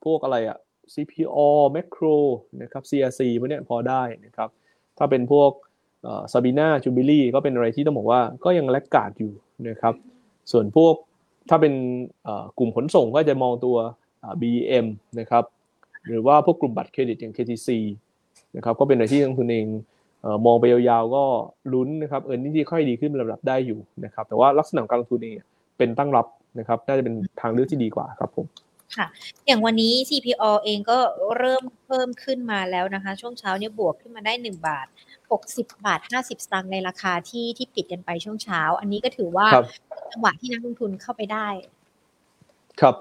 พวกอะไรอะ CPO Macro นะครับ CRC พวกเนี้ยพอได้นะครับ ถ้าเป็นพวกซาบีนาจูบิลี่ก็เป็นอะไรที่ต้องบอกว่าก็ยังแลกกาดอยู่นะครับ ส่วนพวกถ้าเป็นกลุ่มขนส่งก็จะมองตัว BM นะครับ หรือว่าพวกกลุ่มบัตรเครดิตอย่าง KTC นะครับ ก็เป็นอะไรที่นักทุนเอง มองไปยาวๆก็ลุ้นนะครับเออร์นี่ที่ค่อยดีขึ้นเป็นลำดับได้อยู่นะครับแต่ว่าลักษณะการลงทุนเองเป็นตั้งรับนะครับน่าจะเป็นทางเลือกที่ดีกว่าครับผมค่ะอย่างวันนี้ CPO เองก็เริ่มเพิ่มขึ้นมาแล้วนะคะ ช่วงเช้าเนี่ยบวกขึ้นมาได้ 1 บาท 60 บาท 50สตางค์ในราคาที่ที่ปิดกันไปช่วงเช้า อันนี้ก็ถือว่าจังหวะที่นักลงทุนเข้าไปได้ ครับ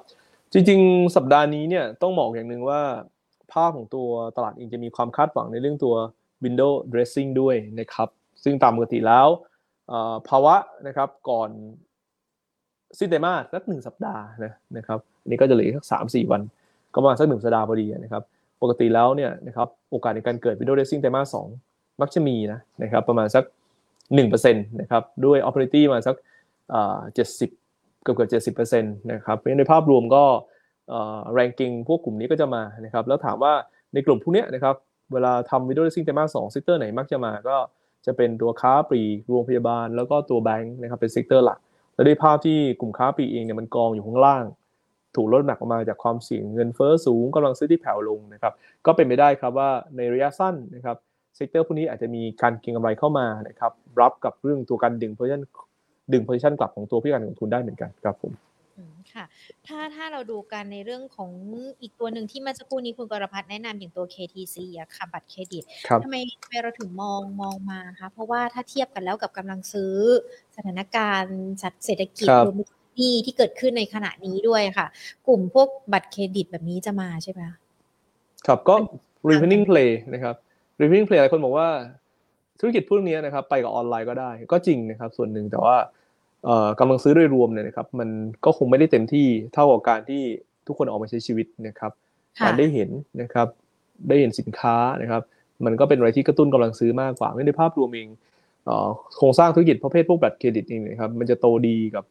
จริงๆ สัปดาห์นี้เนี่ยต้องบอกอย่างหนึ่งว่า ภาพของตัวตลาดเองจะมีความคาดหวังในเรื่องตัว window dressing ด้วยนะครับ ซึ่งตามปกติแล้วภาวะนะครับก่อนสิ้นไตรมาสสักหนึ่งสัปดาห์นะนะครับนี่ก็จะเหลือสักสามสี่วัน ก็ประมาณสักหนึ่งสัปดาห์พอดีนะครับปกติแล้วเนี่ยนะครับโอกาสในการเกิด window dressing ไตรมาสสองมักจะมีนะนะครับประมาณสักหนึ่งเปอร์เซ็นต์นะครับด้วย opportunity มาสักเจ็ดสิบเกือบเกือบเจ็ดสิบเปอร์เซ็นต์นะครับเพราะในภาพรวมก็ ranking พวกกลุ่มนี้ก็จะมานะครับแล้วถามว่าในกลุ่มพวกนี้นะครับ เวลาทำ window dressing ไตรมาสสอง sector ไหนมักจะมาก็จะเป็นตัวค้าปลีกโรงพยาบาล แล้วก็ตัวแบงค์นะครับเป็น sector หลัก และด้วยภาพที่กลุ่มค้าปลีกเองเนี่ยมันกองอยู่ข้างล่าง ถูกลดน้ำหนักออกมาจากความเสี่ยงเงินเฟ้อสูงกำลังซื้อที่แผ่วลงนะครับก็เป็นไปได้ครับว่าในระยะสั้นนะครับ sector พวกนี้อาจจะมีการเก็งกำไรเข้ามานะครับรับกับเรื่องตัวการดึง position ดึง position กลับของตัวผู้การลงทุนได้เหมือนกันครับผม ค่ะ ถ้าถ้าเราดูกันในเรื่องของอีกตัวหนึ่งที่เมื่อสักครู่นี้คุณกรพัฒน์แนะนำอย่างตัว KTC อะค่ะบัตรเครดิตทำไมเราถึงมองมองมาคะเพราะว่าถ้าเทียบกันแล้วกับกำลังซื้อสถานการณ์เศรษฐกิจรวมนี่ที่เกิดขึ้นในขณะนี้ด้วยค่ะ กลุ่มพวกบัตรเครดิตแบบนี้จะมาใช่ไหมครับก็ reasoning play นะครับ reasoning play หลายคนบอกว่าธุรกิจพวกนี้นะครับ ไปกับออนไลน์ก็ได้ ก็จริงนะครับ ส่วนหนึ่งแต่ว่า กำลังซื้อโดยรวมเนี่ยนะครับมันก็คงไม่ได้เต็มที่เท่ากับการที่ทุกคนออกมาใช้ชีวิตนะครับการได้เห็นนะครับได้เห็นสินค้านะครับมันก็เป็นอะไรที่กระตุ้นกำลังซื้อมากกว่าไม่ได้ภาพรวมเองโครงสร้างธุรกิจประเภทพวกบัตรเครดิตเองนะครับมันจะโตดีกับ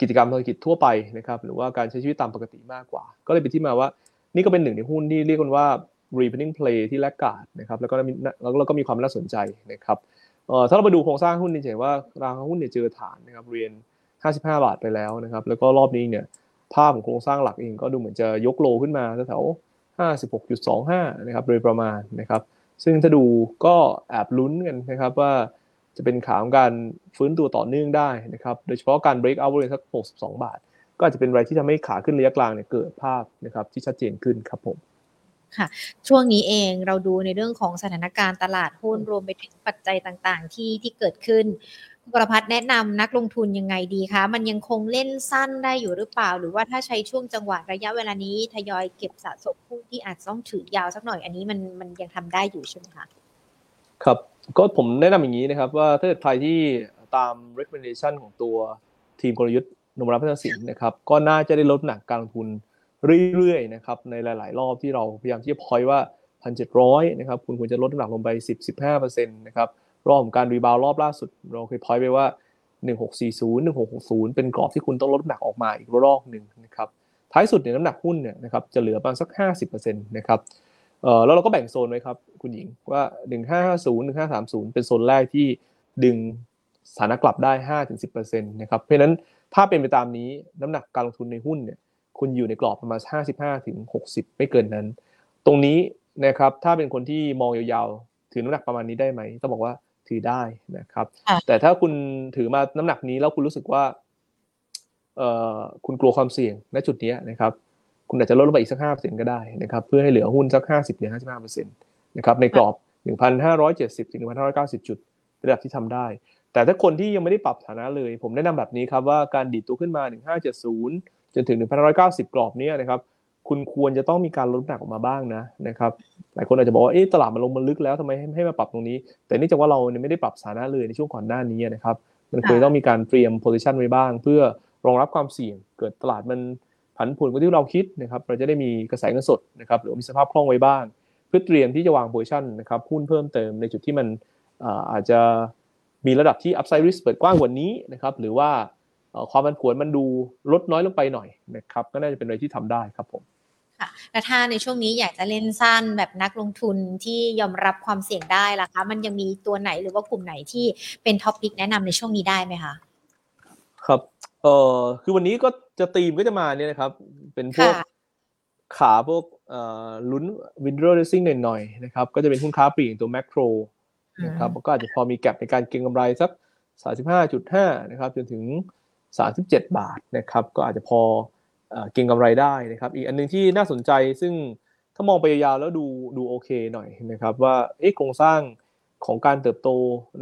กิจกรรมธุรกิจทั่วไปนะครับหรือว่าการใช้ชีวิตตามปกติมากกว่า ก็เลยเป็นที่มาว่านี่ก็เป็นหนึ่งในหุ้นที่เรียกกันว่า repeating play ที่แลกกาดนะครับแล้วก็แล้วก็มีความน่าสนใจนะครับ ถ้าเราไปดูโครงสร้างหุ้นนี่จะเห็นว่าราคาหุ้นเนี่ยเจอฐานนะครับเรียน 55 บาทไปแล้วนะครับ แล้วก็รอบนี้เนี่ยภาพของโครงสร้างหลักเองก็ดูเหมือนจะยกโลขึ้นมาแถว56.25 นะครับโดยประมาณนะครับ ซึ่งถ้าดูก็แอบลุ้นกันนะครับว่าจะเป็นขาของการฟื้นตัวต่อเนื่องได้นะครับ โดยเฉพาะการ break out บริเวณสัก 62 บาท ก็อาจจะเป็นอะไรที่ทำให้ขาขึ้นระยะกลางเนี่ยเกิดภาพนะครับที่ชัดเจนขึ้นครับผม ค่ะ ช่วงนี้เองเราดูในเรื่องของสถานการณ์ตลาดหุ้นรวมไปถึงปัจจัยต่างๆ ที่ที่เกิดขึ้นกรพัฒแนะนำนักลงทุนยังไงดีคะ มันยังคงเล่นสั้นได้อยู่หรือเปล่า หรือว่าถ้าใช้ช่วงจังหวะระยะเวลานี้ทยอยเก็บสะสมหุ้นที่อาจต้องถือยาวสักหน่อย อันนี้มันมันยังทำได้อยู่ใช่ไหมคะ ครับ ก็ผมแนะนำอย่างนี้นะครับ ว่าถ้าเกิดใครที่ตาม recommendation ของตัวทีมกลยุทธ์นมรัพัฒนสินนะครับ ก็น่าจะได้ลดหนักการลงทุน เรื่อยๆนะครับในหลาย ๆ รอบที่เราพยายามที่จะพอยว่าพันเจ็ดร้อยนะครับคุณควรจะลดน้ำหนักลงไปสิบสิบห้าเปอร์เซ็นต์นะครับรอบของการรีบาวรอบล่าสุด เราเคยพอยไปว่าหนึ่งหกสี่ศูนย์หนึ่งหกหกศูนย์เป็นกรอบที่คุณต้องลดน้ำหนักออกมาอีกรอบหนึ่งนะครับท้ายสุดเนี่ยน้ำหนักหุ้นเนี่ยนะครับจะเหลือประมาณสักห้าสิบเปอร์เซ็นต์นะครับเออแล้วเราก็แบ่งโซนไว้ครับคุณหญิงว่าหนึ่งห้าศูนย์หนึ่งห้าสามศูนย์เป็นโซนแรกที่ดึงสถานะกลับได้ห้าถึงสิบเปอร์เซ็นต์นะครับเพราะฉะนั้นถ้าเป็นไปตามนี้น้ำหนักการลงทุนในหุ้นเนี่ย คุณอยู่ในกรอบประมาณ 55ถึง60 ไม่เกินนั้น ตรงนี้นะครับถ้าเป็นคนที่มองยาวๆ ถือน้ำหนักประมาณนี้ได้ไหมต้องบอกว่าถือได้นะครับ แต่ถ้าคุณถือมาน้ำหนักนี้แล้วคุณรู้สึกว่าเอ่อคุณกลัวความเสี่ยงณจุดนี้นะครับ คุณอาจจะลดลงไปอีกสักห้าเปอร์เซ็นก็ได้นะครับ เพื่อให้เหลือหุ้นสักห้าสิบหรือห้าสิบห้าเปอร์เซ็นต์นะครับในกรอบหนึ่งพันห้าร้อยเจ็ดสิบถึงหนึ่งพันห้าร้อยเก้าสิบจุดระดับที่ทำได้ แต่ถ้าคนที่ยังไม่ได้ปรับสถานะเลย ผมแนะนำแบบนี้ครับว่าการดีดตัวขึ้นมาหนึ่งห้าเจ็ดศูนย์ จนถึง 1,190 กรอบนี้นะครับคุณควรจะต้องมีการลดน้ำหนักออกมาบ้างนะนะครับหลายคนอาจจะบอกว่าเอ๊ะตลาดมันลงมาลึกแล้วทำไมให้มาปรับตรงนี้ แต่เนื่องจากว่าเราไม่ได้ปรับสถานะเลยในช่วงก่อนหน้านี้นะครับมันควรต้องมีการเตรียม position ไว้บ้าง เพื่อรองรับความเสี่ยง เกิดตลาดมันผันผวนกว่าที่เราคิดนะครับเราจะได้มีกระแสเงินสดนะครับหรือมีสภาพคล่องไว้บ้าง เพื่อเตรียมที่จะวางโพซิชันนะครับหุ้นเพิ่มเติมในจุดที่มันอาจจะมีระดับที่ upside risk เปิดกว้างกว่านี้นะครับหรือว่า ความมันผวนมันดูลดน้อยลงไปหน่อยนะครับก็น่าจะเป็นอะไรที่ทำได้ครับผมค่ะและถ้าในช่วงนี้อยากจะเล่นสั้นแบบนักลงทุนที่ยอมรับความเสี่ยงได้ล่ะคะ มันยังมีตัวไหนหรือว่ากลุ่มไหนที่เป็น top pick แนะนำในช่วงนี้ได้ไหมคะครับเอ่อคือวันนี้ก็จะตีมก็จะมาเนี่ยนะครับ เป็นพวกขาพวกเอ่อลุ้น window dressing หน่อยๆนะครับก็จะเป็นหุ้นค้าปลีกตัวแมคโครนะครับก็อาจจะพอมี gap ในการเก็งกำไรสัก 35.5 นะครับจนถึง 37 บาทนะครับก็อาจจะพอเก็งกำไรได้นะครับ อีกอันนึงที่น่าสนใจซึ่งถ้ามองไปยาวแล้วดูดูโอเคหน่อยนะครับว่าโครงสร้างของการเติบโต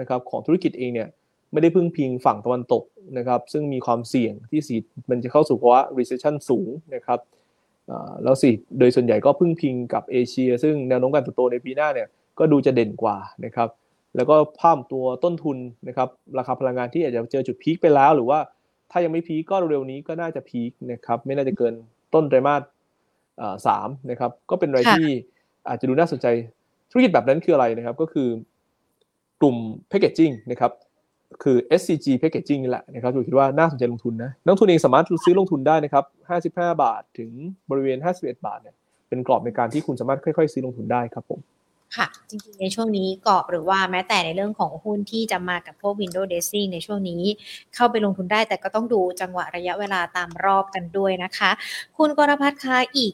นะครับของธุรกิจเองเนี่ยไม่ได้พึ่งพิงฝั่งตะวันตกนะครับซึ่งมีความเสี่ยงที่สีมันจะเข้าสู่ภาวะ recession สูงนะครับแล้วสิโดยส่วนใหญ่ก็พึ่งพิงกับเอเชีย ซึ่งแนวโน้มการเติบโตในปีหน้าเนี่ยก็ดูจะเด่นกว่านะครับแล้วก็ภาพตัวต้นทุนนะครับราคาพลังงานที่อาจจะเจอจุดพีคไปแล้วหรือว่า ถ้ายังไม่พีก็เร็วนี้ก็น่าจะพีคนะครับ ไม่น่าจะเกินต้นไตรมาสสามนะครับ ก็เป็นอะไรที่อาจจะดูน่าสนใจธุรกิจแบบนั้นคืออะไรนะครับ ก็คือกลุ่มแพคเกจจิ้งนะครับ คือ SCG Packaging นี่แหละนะครับผมคิดว่าน่าสนใจลงทุนนะนักทุนเองสามารถซื้อลงทุนได้นะครับ55 บาทถึงบริเวณ 51 บาทเนี่ยเป็นกรอบในการที่คุณสามารถค่อยๆ ซื้อลงทุนได้ครับผม ค่ะ จริงๆ ในช่วงนี้กรอบหรือว่าแม้แต่ในเรื่องของหุ้นที่จะมากับพวก Windows Dressing ในช่วงนี้เข้าไปลงทุนได้แต่ก็ต้องดูจังหวะระยะเวลาตามรอบกันด้วยนะคะ คุณกรพัฒน์คะอีก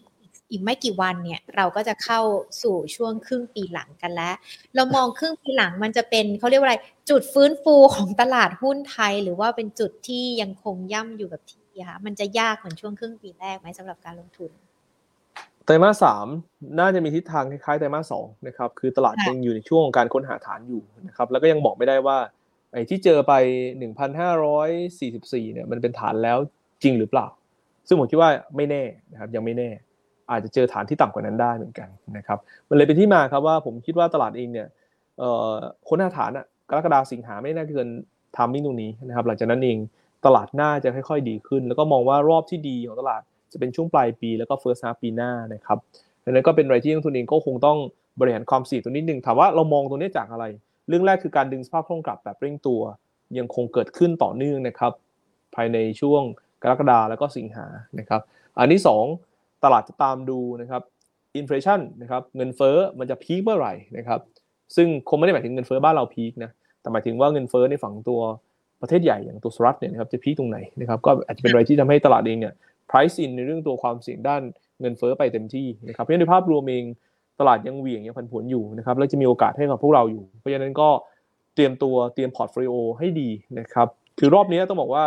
อีกไม่กี่วันเนี่ยเราก็จะเข้าสู่ช่วงครึ่งปีหลังกันแล้ว เรามองครึ่งปีหลังมันจะเป็นเขาเรียกว่าอะไรจุดฟื้นฟูของตลาดหุ้นไทย หรือว่าเป็นจุดที่ยังคงย่ำอยู่กับที่คะมันจะยากเหมือนช่วงครึ่งปีแรกไหมสำหรับการลงทุน ไตรมาสสามน่าจะมีทิศทางคล้ายๆไตรมาสสองนะครับคือตลาดยังอยู่ในช่วงของการค้นหาฐานอยู่นะครับแล้วก็ยังบอกไม่ได้ว่าไอ้ที่เจอไป 1,544เนี่ยมันเป็นฐานแล้วจริงหรือเปล่า ซึ่งผมคิดว่าไม่แน่นะครับยังไม่แน่ อาจจะเจอฐานที่ต่ำกว่านั้นได้เหมือนกันนะครับมันเลยเป็นที่มาครับว่าผมคิดว่าตลาดเองเนี่ยเอ่อค้นหาฐานอะกรกฎาสิงหาไม่น่าเกิน timing ตรงนี้นะครับหลังจากนั้นเองตลาดน่าจะค่อยๆ ดีขึ้น แล้วก็มองว่ารอบที่ดีของตลาด จะเป็นช่วงปลายปีแล้วก็ first half ปีหน้านะครับดังนั้นก็เป็นอะไรที่นักลงทุนเองก็คงต้องบริหารความเสี่ยงตัวนิดนึงถามว่าเรามองตรงนี้จากอะไร เรื่องแรกคือการดึงสภาพคล่องกลับแบบเร่งตัว ยังคงเกิดขึ้นต่อเนื่องนะครับ ภายในช่วงกรกฎาแล้วก็สิงหานะครับ อันที่ 2 ตลาดจะตามดูนะครับอินฟลชันนะครับเงินเฟ้อมันจะพีคเมื่อไหร่นะครับซึ่งคงไม่ได้หมายถึงเงินเฟ้อบ้านเราพีคนะแต่หมายถึงว่าเงินเฟ้อในฝั่งตัวประเทศใหญ่อย่างตัวสหรัฐเนี่ยนะครับจะพีคตรงไหนนะครับก็อาจจะเป็นอะไรที่ทำให้ตลาดเองเนี่ย price in ในเรื่องตัวความเสี่ยงด้านเงินเฟ้อไปเต็มที่นะครับ เพราะฉะนั้นในภาพรวมเองตลาดยังเหวี่ยงยังผันผวนอยู่นะครับ แล้วจะมีโอกาสให้กับพวกเราอยู่ เพราะฉะนั้นก็เตรียมตัวเตรียม portfolio ให้ดีนะครับ คือรอบนี้ต้องบอกว่า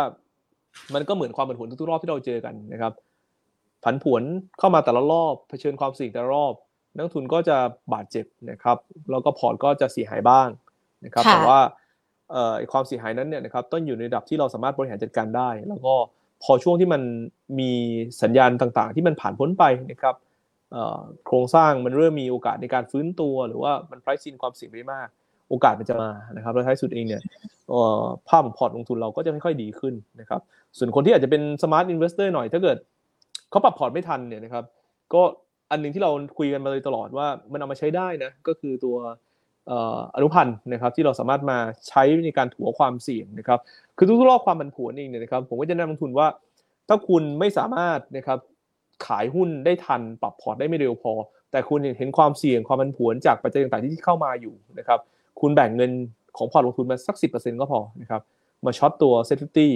มันก็เหมือนความผันผวนทุกๆรอบที่เราเจอกันนะครับผันผวนเข้ามาแต่ละรอบเผชิญความเสี่ยงแต่ละรอบ นักลงทุนก็จะบาดเจ็บนะครับ แล้วก็พอร์ตก็จะเสียหายบ้างนะครับแต่ว่าความเสียหายนั้นเนี่ยนะครับต้องอยู่ในระดับที่เราสามารถบริหารจัดการได้ แล้วก็ พอช่วงที่มันมีสัญญาณต่างๆ ที่มันผ่านพ้นไปนะครับโครงสร้างมันเริ่มมีโอกาสในการฟื้นตัวหรือว่ามัน price in ความเสี่ยงไปมาก โอกาสมันจะมานะครับแล้วท้ายสุดเองเนี่ยภาพของพอร์ตลงทุนเราก็จะค่อยๆดีขึ้นนะครับส่วนคนที่อาจจะเป็น smart investor หน่อยถ้าเกิดเขาปรับพอร์ตไม่ทันเนี่ยนะครับก็อันนึงที่เราคุยกันมาเลยตลอดว่ามันเอามาใช้ได้นะก็คือตัว อนุพันธ์นะครับที่เราสามารถมาใช้ในการถัวความเสี่ยงนะครับคือทุกๆรอบความผันผวนเองเนี่ยนะครับผมก็จะแนะนำนักลงทุนว่า ถ้าคุณไม่สามารถนะครับขายหุ้นได้ทันปรับพอร์ตได้ไม่เร็วพอ แต่คุณเห็นความเสี่ยงความผันผวนจากปัจจัยต่างๆที่เข้ามาอยู่นะครับคุณแบ่งเงินของพอร์ตลงทุนมาสัก 10%ก็พอนะครับมา short ตัว SET50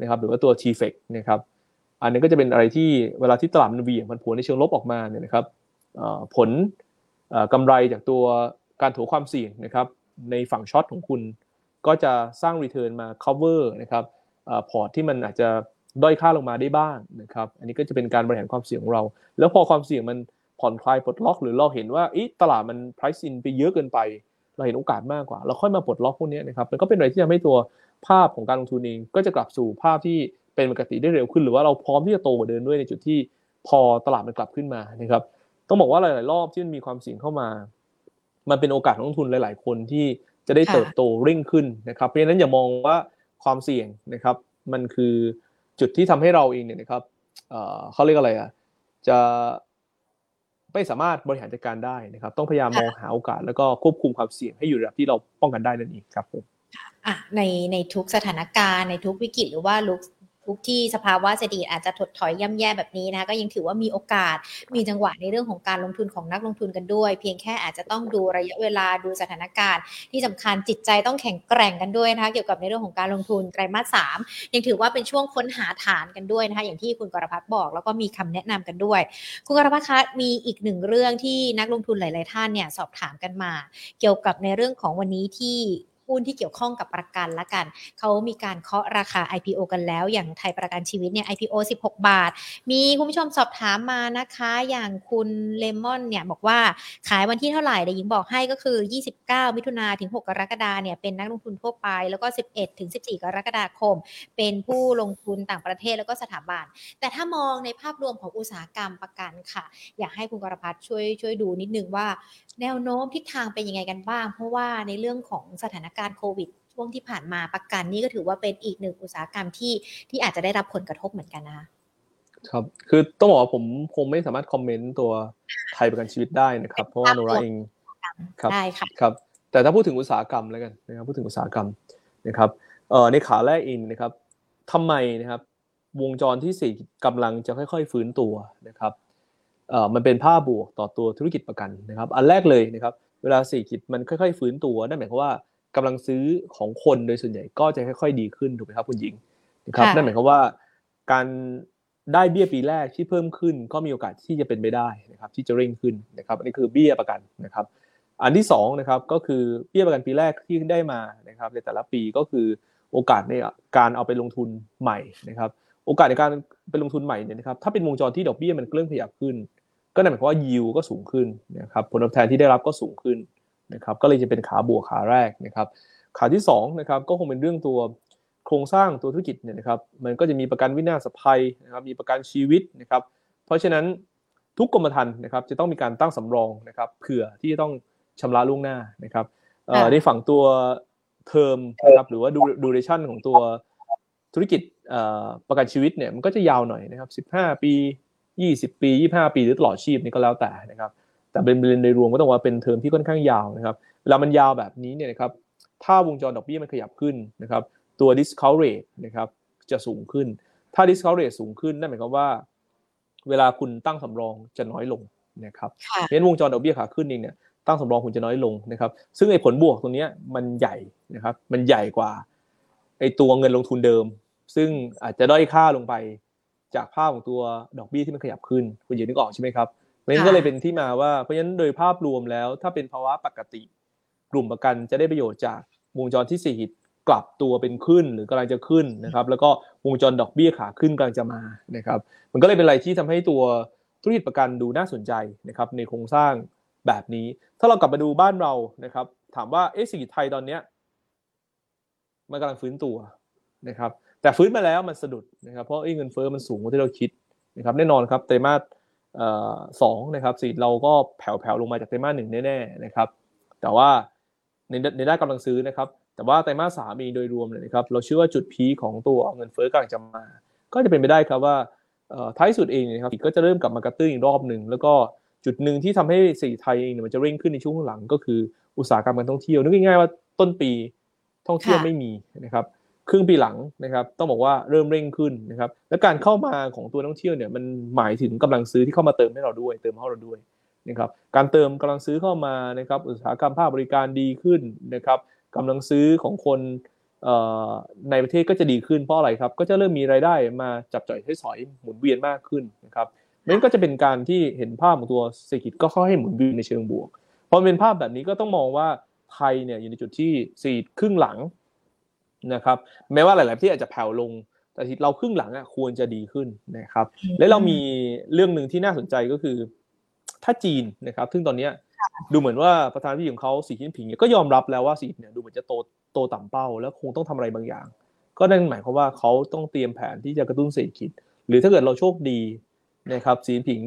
นะครับหรือว่าตัว t f e c นะครับอันนี้ก็จะเป็นอะไรที่เวลาที่ตลาดมันเหวี่ยงมันผวนในเชิงลบออกมาเนี่ยนะครับผลกำไรจากตัว การถัวความเสี่ยงนะครับในฝั่ง short ของคุณ ก็จะสร้าง return มา cover นะครับพอร์ตที่มันอาจจะด้อยค่าลงมาได้บ้างนะครับ อันนี้ก็จะเป็นการบริหารความเสี่ยงของเรา แล้วพอความเสี่ยงมันผ่อนคลายปลดล็อก หรือเราเห็นว่าตลาดมัน price in ไปเยอะเกินไป เราเห็นโอกาสมากกว่า เราค่อยมาปลดล็อกพวกนี้นะครับ มันก็เป็นอะไรที่ทำให้ตัวภาพของการลงทุนเองก็จะกลับสู่ภาพที่เป็นปกติได้เร็วขึ้น หรือว่าเราพร้อมที่จะโตกว่าเดิมด้วยในจุดที่พอตลาดมันกลับขึ้นมานะครับ ต้องบอกว่าหลาย ๆ รอบที่มันมีความเสี่ยงเข้ามา มันเป็นโอกาสของนักทุนหลาย ๆ คนที่จะได้เติบโตเร่งขึ้นนะครับ เพราะฉะนั้นอย่ามองว่าความเสี่ยงนะครับ มันคือจุดที่ทำให้เราเองเนี่ยนะครับเขาเรียกอะไรอะจะไม่สามารถบริหารจัดการได้นะครับ ต้องพยายามมองหาโอกาสแล้วก็ควบคุมความเสี่ยงให้อยู่ระดับที่เราป้องกันได้นั่นเองครับผมอะในในทุกสถานการณ์ในทุกวิกฤตหรือว่าลุก ทุกที่สภาวะเศรษฐกิจอาจจะถดถอยย่ำแย่แบบนี้นะคะก็ยังถือว่ามีโอกาสมีจังหวะในเรื่องของการลงทุนของนักลงทุนกันด้วย เพียงแค่อาจจะต้องดูระยะเวลาดูสถานการณ์ ที่สำคัญจิตใจต้องแข็งแกร่งกันด้วยนะคะเกี่ยวกับในเรื่องของการลงทุนไตรมาสสามยังถือว่าเป็นช่วงค้นหาฐานกันด้วยนะคะอย่างที่คุณกรพัฒน์บอก แล้วก็มีคำแนะนำกันด้วย คุณกรพัฒน์คะมีอีกหนึ่งเรื่องที่นักลงทุนหลาย ๆ ท่านเนี่ยสอบถามกันมา เกี่ยวกับในเรื่องของวันนี้ที่ หุ้นที่เกี่ยวข้องกับประกันละกัน เขามีการเคาะราคา IPO กันแล้วอย่างไทยประกันชีวิตเนี่ย IPO 16 บาท มีคุณผู้ชมสอบถามมานะคะ อย่างคุณเลมอนเนี่ยบอกว่าขายวันที่เท่าไหร่เดี๋ยวหญิงบอกให้ก็คือ 29 มิถุนาถึง 6 กรกฎาเนี่ยเป็นนักลงทุนทั่วไป แล้วก็ 11 ถึง 14 กรกฎาคม เป็นผู้ลงทุนต่างประเทศแล้วก็สถาบัน แต่ถ้ามองในภาพรวมของอุตสาหกรรมประกันค่ะ อยากให้คุณกรพัฒน์ช่วยช่วยดูนิดนึงว่า แนวโน้มทิศทางเป็นยังไงกันบ้าง เพราะว่าในเรื่องของสถานการณ์โควิดช่วงที่ผ่านมาประกันนี่ก็ถือว่าเป็นอีกหนึ่งอุตสาหกรรมที่ที่อาจจะได้รับผลกระทบเหมือนกันนะคะครับ คือต้องบอกว่าผมคงไม่สามารถคอมเมนต์ตัวไทยประกันชีวิตได้นะครับ เพราะว่าโนราเองครับได้ค่ะครับ แต่ถ้าพูดถึงอุตสาหกรรมแล้วกันนะครับพูดถึงอุตสาหกรรมนะครับเอ่อในขาแรกเองนะครับทำไมนะครับ วงจรที่สี่กำลังจะค่อย ๆ ฟื้นตัวนะครับเอ่อมันเป็นภาพบวกต่อตัวธุรกิจประกันนะครับ อันแรกเลยนะครับ เวลาสี่กิจมันค่อย ๆ ฟื้นตัวนั่นหมายความว่า กำลังซื้อของคนโดยส่วนใหญ่ก็จะค่อยๆดีขึ้นถูกไหมครับคุณหญิงนะครับนั่นหมายความว่าการได้เบี้ยปีแรกที่เพิ่มขึ้น ก็มีโอกาสที่จะเป็นไปได้นะครับที่จะเร่งขึ้นนะครับ อันนี้คือเบี้ยประกันนะครับ อันที่2นะครับก็คือเบี้ยประกันปีแรกที่ได้มานะครับ ในแต่ละปีก็คือโอกาสในการเอาไปลงทุนใหม่นะครับ โอกาสในการไปลงทุนใหม่เนี่ยนะครับถ้าเป็นวงจรที่ดอกเบี้ยมันเริ่มขยับขึ้น ก็นั่นหมายความว่ายิวก็สูงขึ้นนะครับผลตอบแทนที่ได้รับก็สูงขึ้น นะครับก็เลยจะเป็นขาบวกขาแรกนะครับขาที่2นะครับก็คงเป็นเรื่องตัวโครงสร้างตัวธุรกิจเนี่ยนะครับมันก็จะมีประกันวินาศภัยนะครับมีประกันชีวิตนะครับเพราะฉะนั้นทุกกรมธรรม์นะครับจะต้องมีการตั้งสำรองนะครับเผื่อที่จะต้องชำระล่วงหน้านะครับในฝั่งตัวเทอมนะครับหรือว่าดูเรชั่นของตัวธุรกิจประกันชีวิตเนี่ยมันก็จะยาวหน่อยนะครับ 15 ปี 20 ปี 25 ปีหรือตลอดชีพนี่ก็แล้วแต่นะครับ แต่เป็นในรวมก็ต้องว่าเป็นเทอมที่ค่อนข้างยาวนะครับเวลามันยาวแบบนี้เนี่ยนะครับถ้าวงจรดอกเบี้ยมันขยับขึ้นนะครับตัว discount rate นะครับจะสูงขึ้น ถ้า discount rate สูงขึ้นนั่นหมายความว่า เวลาคุณตั้งสำรองจะน้อยลงนะครับเพราะฉะนั้นวงจรดอกเบี้ยขาขึ้นเองเนี่ยตั้งสำรองคุณจะน้อยลงนะครับ ซึ่งไอ้ผลบวกตรงนี้มันใหญ่นะครับ มันใหญ่กว่าไอ้ตัวเงินลงทุนเดิม ซึ่งอาจจะด้อยค่าลงไปจากภาพของตัวดอกเบี้ยที่มันขยับขึ้น คุณยืนนึกออกใช่ไหมครับ เพราะฉะนั้นก็เลยเป็นที่มาว่า เพราะฉะนั้นโดยภาพรวมแล้ว ถ้าเป็นภาวะปกติ กลุ่มประกันจะได้ประโยชน์จากวงจรที่สี่หิตกลับตัวเป็นขึ้นหรือกำลังจะขึ้นนะครับ แล้วก็วงจรดอกเบี้ยขาขึ้นกำลังจะมานะครับ มันก็เลยเป็นอะไรที่ทำให้ตัวธุรกิจประกันดูน่าสนใจนะครับ ในโครงสร้างแบบนี้ ถ้าเรากลับมาดูบ้านเรานะครับ ถามว่าเอสกิจไทยตอนเนี้ยมันกำลังฟื้นตัวนะครับ แต่ฟื้นมาแล้วมันสะดุดนะครับ เพราะเงินเฟ้อมันสูงกว่าที่เราคิดนะครับ แน่นอนครับไตรมาส สองนะครับสิเราก็แผ่วๆลงมาจากไตรมาสหนึ่งแน่ๆนะครับ แต่ว่าในในด้านกำลังซื้อนะครับ แต่ว่าไตรมาสสามมีโดยรวมเลยนะครับเราเชื่อว่าจุดพีของตัวเงินเฟ้อกำลังจะมา ก็จะเป็นไปได้ครับว่าท้ายสุดเองนะครับก็จะเริ่มกลับมากระตุ้นอีกรอบหนึ่งแล้วก็จุดหนึ่งที่ทำให้เศรษฐกิจไทยเองเนี่ยมันจะเร่งขึ้นในช่วงหลังก็คืออุตสาหกรรมการท่องเที่ยวนึกง่ายๆว่าต้นปีท่องเที่ยวไม่มีนะครับ ครึ่งปีหลังนะครับต้องบอกว่าเริ่มเร่งขึ้นนะครับและการเข้ามาของตัวท่องเที่ยวเนี่ยมันหมายถึงกำลังซื้อที่เข้ามาเติมให้เราด้วย เติมให้เราด้วยนะครับการเติมกำลังซื้อเข้ามานะครับอุตสาหกรรมภาคบริการดีขึ้นนะครับกำลังซื้อของคนในประเทศก็จะดีขึ้นเพราะอะไรครับ ก็จะเริ่มมีรายได้มาจับจ่ายใช้สอยหมุนเวียนมากขึ้นนะครับนั่นก็จะเป็นการที่เห็นภาพของตัวเศรษฐกิจก็ค่อยให้หมุนเวียนในเชิงบวกพอเป็นภาพแบบนี้ก็ต้องมองว่าไทยเนี่ยอยู่ในจุดที่สี่ครึ่งหลัง นะครับแม้ว่าหลาย ๆ ที่อาจจะแผ่วลง แต่ที่เราครึ่งหลังอะควรจะดีขึ้นนะครับ และเรามีเรื่องหนึ่งที่น่าสนใจก็คือ ถ้าจีนนะครับ ซึ่งตอนนี้ดูเหมือนว่าประธานที่ของเขาสีจิ้นผิงก็ยอมรับแล้วว่าสีเนี่ยดูเหมือนจะโตโตต่ำเป้า แล้วคงต้องทำอะไรบางอย่าง ก็นั่นหมายความว่าเขาต้องเตรียมแผนที่จะกระตุ้นเศรษฐกิจ หรือถ้าเกิดเราโชคดีนะครับสีผิง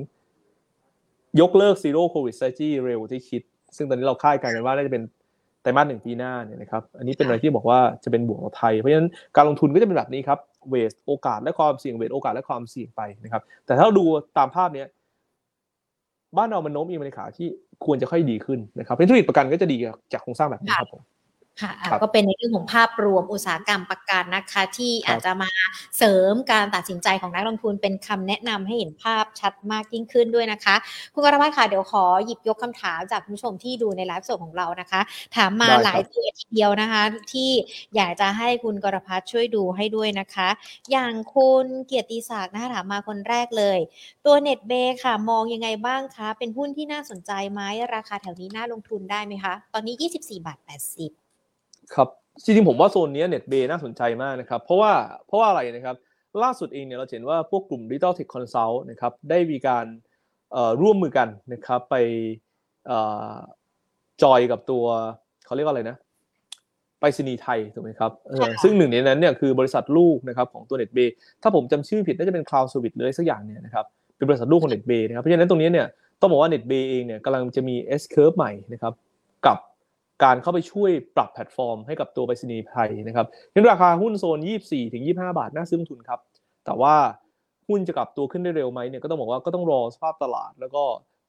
ยกเลิกซีโร่โควิดไซจี้เร็วที่คิด ซึ่งตอนนี้เราคาดการณ์กันว่าน่าจะเป็นไตรมาสหนึ่งปีหน้าเนี่ยนะครับอันนี้เป็นอะไรที่บอกว่าจะเป็นบวกของไทย เพราะฉะนั้นการลงทุนก็จะเป็นแบบนี้ครับเวสโอกาสและความเสี่ยงเวสโอกาสและความเสี่ยงไปนะครับ แต่ถ้าเราดูตามภาพเนี้ยบ้านเรามันโน้มอีมันขาที่ควรจะค่อยดีขึ้นนะครับเป็นธุรกิจประกันก็จะดีจากโครงสร้างแบบนี้ครับผม ค่ะก็เป็นในเรื่องของภาพรวมอุตสาหกรรมประกันนะคะ ที่อาจจะมาเสริมการตัดสินใจของนักลงทุนเป็นคำแนะนำให้เห็นภาพชัดมากยิ่งขึ้นด้วยนะคะ คุณกรพัฒน์ค่ะ เดี๋ยวขอหยิบยกคำถามจากคุณผู้ชมที่ดูในไลฟ์สดของเรานะคะ ถามมาหลายตัวทีเดียวนะคะ ที่อยากจะให้คุณกรพัฒน์ช่วยดูให้ด้วยนะคะ อย่างคุณเกียรติศักดิ์นะคะถามมาคนแรกเลย ตัวเน็ตเบค่ะ มองยังไงบ้างคะ เป็นหุ้นที่น่าสนใจไหมราคาแถวนี้น่าลงทุนได้ไหมคะ ตอนนี้ 24บาท80 ครับจริงๆผมว่าโซนนี้เน็ตเบย์น่าสนใจมากนะครับ เพราะว่าเพราะว่าอะไรนะครับ ล่าสุดเองเนี่ยเราเห็นว่าพวกกลุ่ม Digital Tech Consult นะครับได้มีการร่วมมือกันนะครับไปจอยกับตัวเขาเรียกว่าอะไรนะไปรษณีย์ไทยถูกไหมครับซึ่งหนึ่งในนั้นเนี่ยคือบริษัทลูกนะครับของตัวเน็ตเบย์ถ้าผมจำชื่อผิดน่าจะเป็น Cloud Service เลยสักอย่างเนี่ยนะครับเป็นบริษัทลูกของ Netbay นะครับเพราะฉะนั้นตรงนี้เนี่ยต้องบอกว่า Netbay เองเนี่ยกำลังจะมี S curve ใหม่นะครับกับ การเข้าไปช่วยปรับแพลตฟอร์มให้กับตัวไปรษณีย์ไทยนะครับงั้นราคาหุ้นโซน 24ถึง25 บาทน่าซื้อทุนครับ แต่ว่าหุ้นจะกลับตัวขึ้นได้เร็วไหมเนี่ยก็ต้องบอกว่าก็ต้องรอสภาพตลาด แล้วก็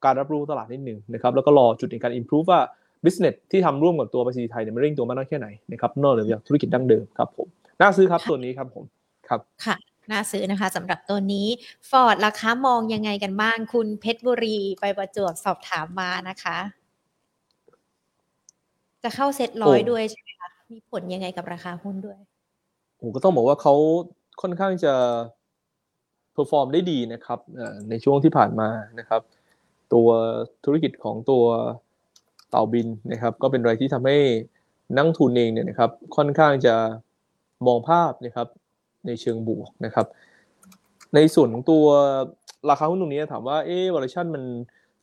การรับรู้ตลาดนิดหนึ่งนะครับแล้วก็รอจุดในการ improve ว่า business ที่ทำร่วมกับตัวไปรษณีย์ไทยเนี่ยมันเร่งตัวมากน้อยแค่ไหนนะครับนอกเหนือจากธุรกิจดั้งเดิมครับผมน่าซื้อครับตัวนี้ครับผมครับค่ะน่าซื้อนะคะสำหรับตัวนี้ FORTH ราคามองยังไงกันบ้างคุณเพชรบุรีไปประจวบสอบถามมานะคะ จะเข้า SET100ด้วยใช่ไหมคะ มีผลยังไงกับราคาหุ้นด้วย ผมก็ต้องบอกว่าเขาค่อนข้างจะ perform ได้ดีนะครับในช่วงที่ผ่านมานะครับ ตัวธุรกิจของตัวเต่าบินนะครับ ก็เป็นอะไรที่ทำให้นักทุนเองเนี่ยนะครับ ค่อนข้างจะมองภาพนะครับ ในเชิงบวกนะครับ ในส่วนของตัวราคาหุ้นตรงนี้ถามว่าเออวอลเลชันมัน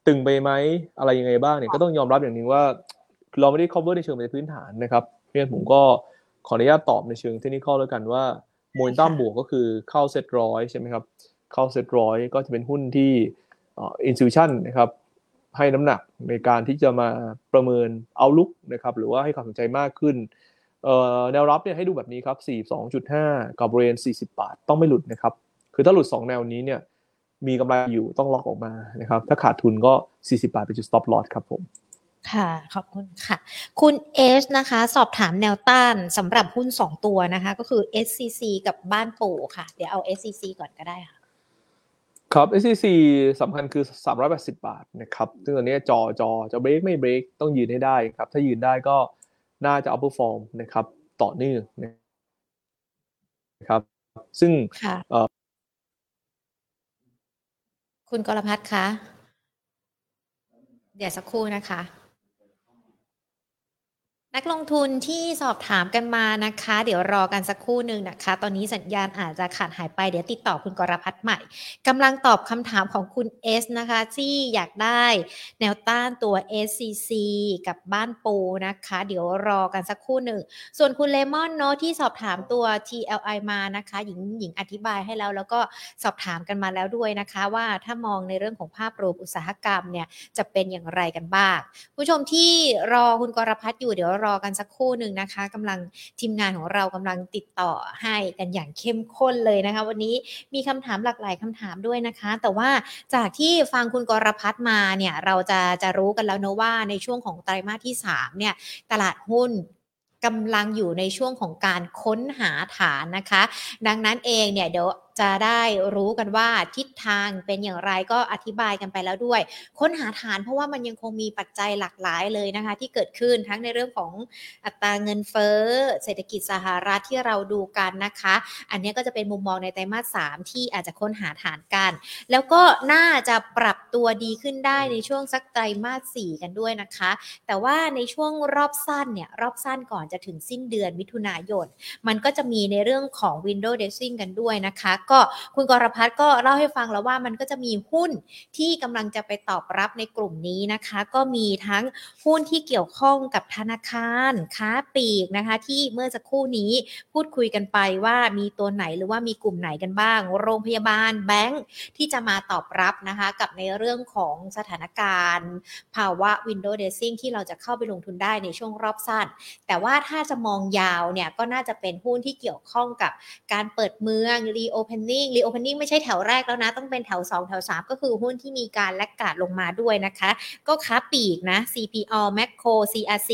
ตึงไปไหมอะไรยังไงบ้างเนี่ยก็ต้องยอมรับอย่างนึงว่า เราไม่ได้ cover ในเชิงเป็นพื้นฐานนะครับเพราะฉะนั้นผมก็ขออนุญาตตอบในเชิงเทคนิคแล้วกันว่าโมเมนตัมบวกก็คือเข้าเซ็ตร้อยใช่ไหมครับ เข้าเซ็ตร้อยก็จะเป็นหุ้นที่อินซิวชันนะครับให้น้ำหนักในการที่จะมาประเมินเอาลุกนะครับหรือว่าให้ความสนใจมากขึ้นแนวรับเนี่ยให้ดูแบบนี้ครับ 42.5 กับเรน40 บาท ต้องไม่หลุดนะครับ คือถ้าหลุด 2 แนวนี้เนี่ยมีกำไรอยู่ต้องล็อกออกมานะครับ ถ้าขาดทุนก็ 40 บาทเป็นจุด stop loss ครับผม ค่ะ ขอบคุณค่ะ คุณเอสนะคะ สอบถามแนวต้านสำหรับหุ้น 2 ตัวนะคะ ก็คือ SCC กับบ้านปู่ค่ะ เดี๋ยวเอา SCC ก่อนก็ได้ค่ะ ครับ SCC สำคัญคือ 380 บาทนะครับซึ่งตอนนี้จอจอจะเบรกไม่เบรกต้องยืนให้ได้ครับ ถ้ายืนได้ก็น่าจะ upper form นะครับ ต่อเนื่องนะครับ ซึ่งคุณกรพัฒน์คะเดี๋ยวสักครู่นะคะ นักลงทุนที่สอบถามกันมานะคะ เดี๋ยวรอกันสักครู่หนึ่งนะคะ ตอนนี้สัญญาณอาจจะขาดหายไปเดี๋ยวติดต่อคุณกรพัฒน์ใหม่กำลังตอบคำถามของคุณเอสนะคะที่อยากได้แนวต้านตัว SCC กับบ้านปูนะคะ เดี๋ยวรอกันสักครู่หนึ่ง ส่วนคุณเลมอนเนาะที่สอบถามตัว TLI มานะคะ หญิงหญิงอธิบายให้แล้ว แล้วก็สอบถามกันมาแล้วด้วยนะคะ ว่าถ้ามองในเรื่องของภาพรวมอุตสาหกรรมเนี่ยจะเป็นอย่างไรกันบ้างผู้ชมที่รอคุณกรพัฒน์อยู่เดี๋ยวรอกันสักครู่หนึ่งนะคะกำลังทีมงานของเรากำลังติดต่อให้กันอย่างเข้มข้นเลยนะคะ วันนี้มีคำถามหลากหลายคำถามด้วยนะคะ แต่ว่าจากที่ฟังคุณกรพัฒมาเนี่ยเราจะจะรู้กันแล้วนะว่าในช่วงของไตรมาสที่3เนี่ยตลาดหุ้นกำลังอยู่ในช่วงของการค้นหาฐานนะคะ ดังนั้นเองเนี่ยเดี๋ยว จะได้รู้กันว่าทิศทางเป็นอย่างไรก็อธิบายกันไปแล้วด้วย ค้นหาฐานเพราะว่ามันยังคงมีปัจจัยหลากหลายเลยนะคะ ที่เกิดขึ้นทั้งในเรื่องของอัตราเงินเฟ้อเศรษฐกิจสหรัฐที่เราดูกันนะคะ อันนี้ก็จะเป็นมุมมองในไตรมาสสามที่อาจจะค้นหาฐานกัน แล้วก็น่าจะปรับตัวดีขึ้นได้ในช่วงสักไตรมาสสี่กันด้วยนะคะ แต่ว่าในช่วงรอบสั้นเนี่ยรอบสั้นก่อนจะถึงสิ้นเดือนมิถุนายน มันก็จะมีในเรื่องของ window dressing กันด้วยนะคะก็คุณกรพัฒน์ก็เล่าให้ฟังแล้วว่ามันก็จะมีหุ้นที่กำลังจะไปตอบรับในกลุ่มนี้นะคะ ก็มีทั้งหุ้นที่เกี่ยวข้องกับธนาคารค้าปลีกนะคะ ที่เมื่อสักครู่นี้พูดคุยกันไปว่ามีตัวไหนหรือว่ามีกลุ่มไหนกันบ้าง โรงพยาบาลแบงค์ที่จะมาตอบรับนะคะ กับในเรื่องของสถานการณ์ ภาวะ window dressing ที่เราจะเข้าไปลงทุนได้ในช่วงรอบสั้น แต่ว่าถ้าจะมองยาวเนี่ยก็น่าจะเป็นหุ้นที่เกี่ยวข้องกับการเปิดเมือง opening reopening ไม่ใช่แถวแรกแล้วนะ ต้องเป็นแถว 2 แถว 3 ก็คือหุ้นที่มีการแลกกาดลงมาด้วยนะคะ ก็ค้าปีกนะ CPO Macro CRC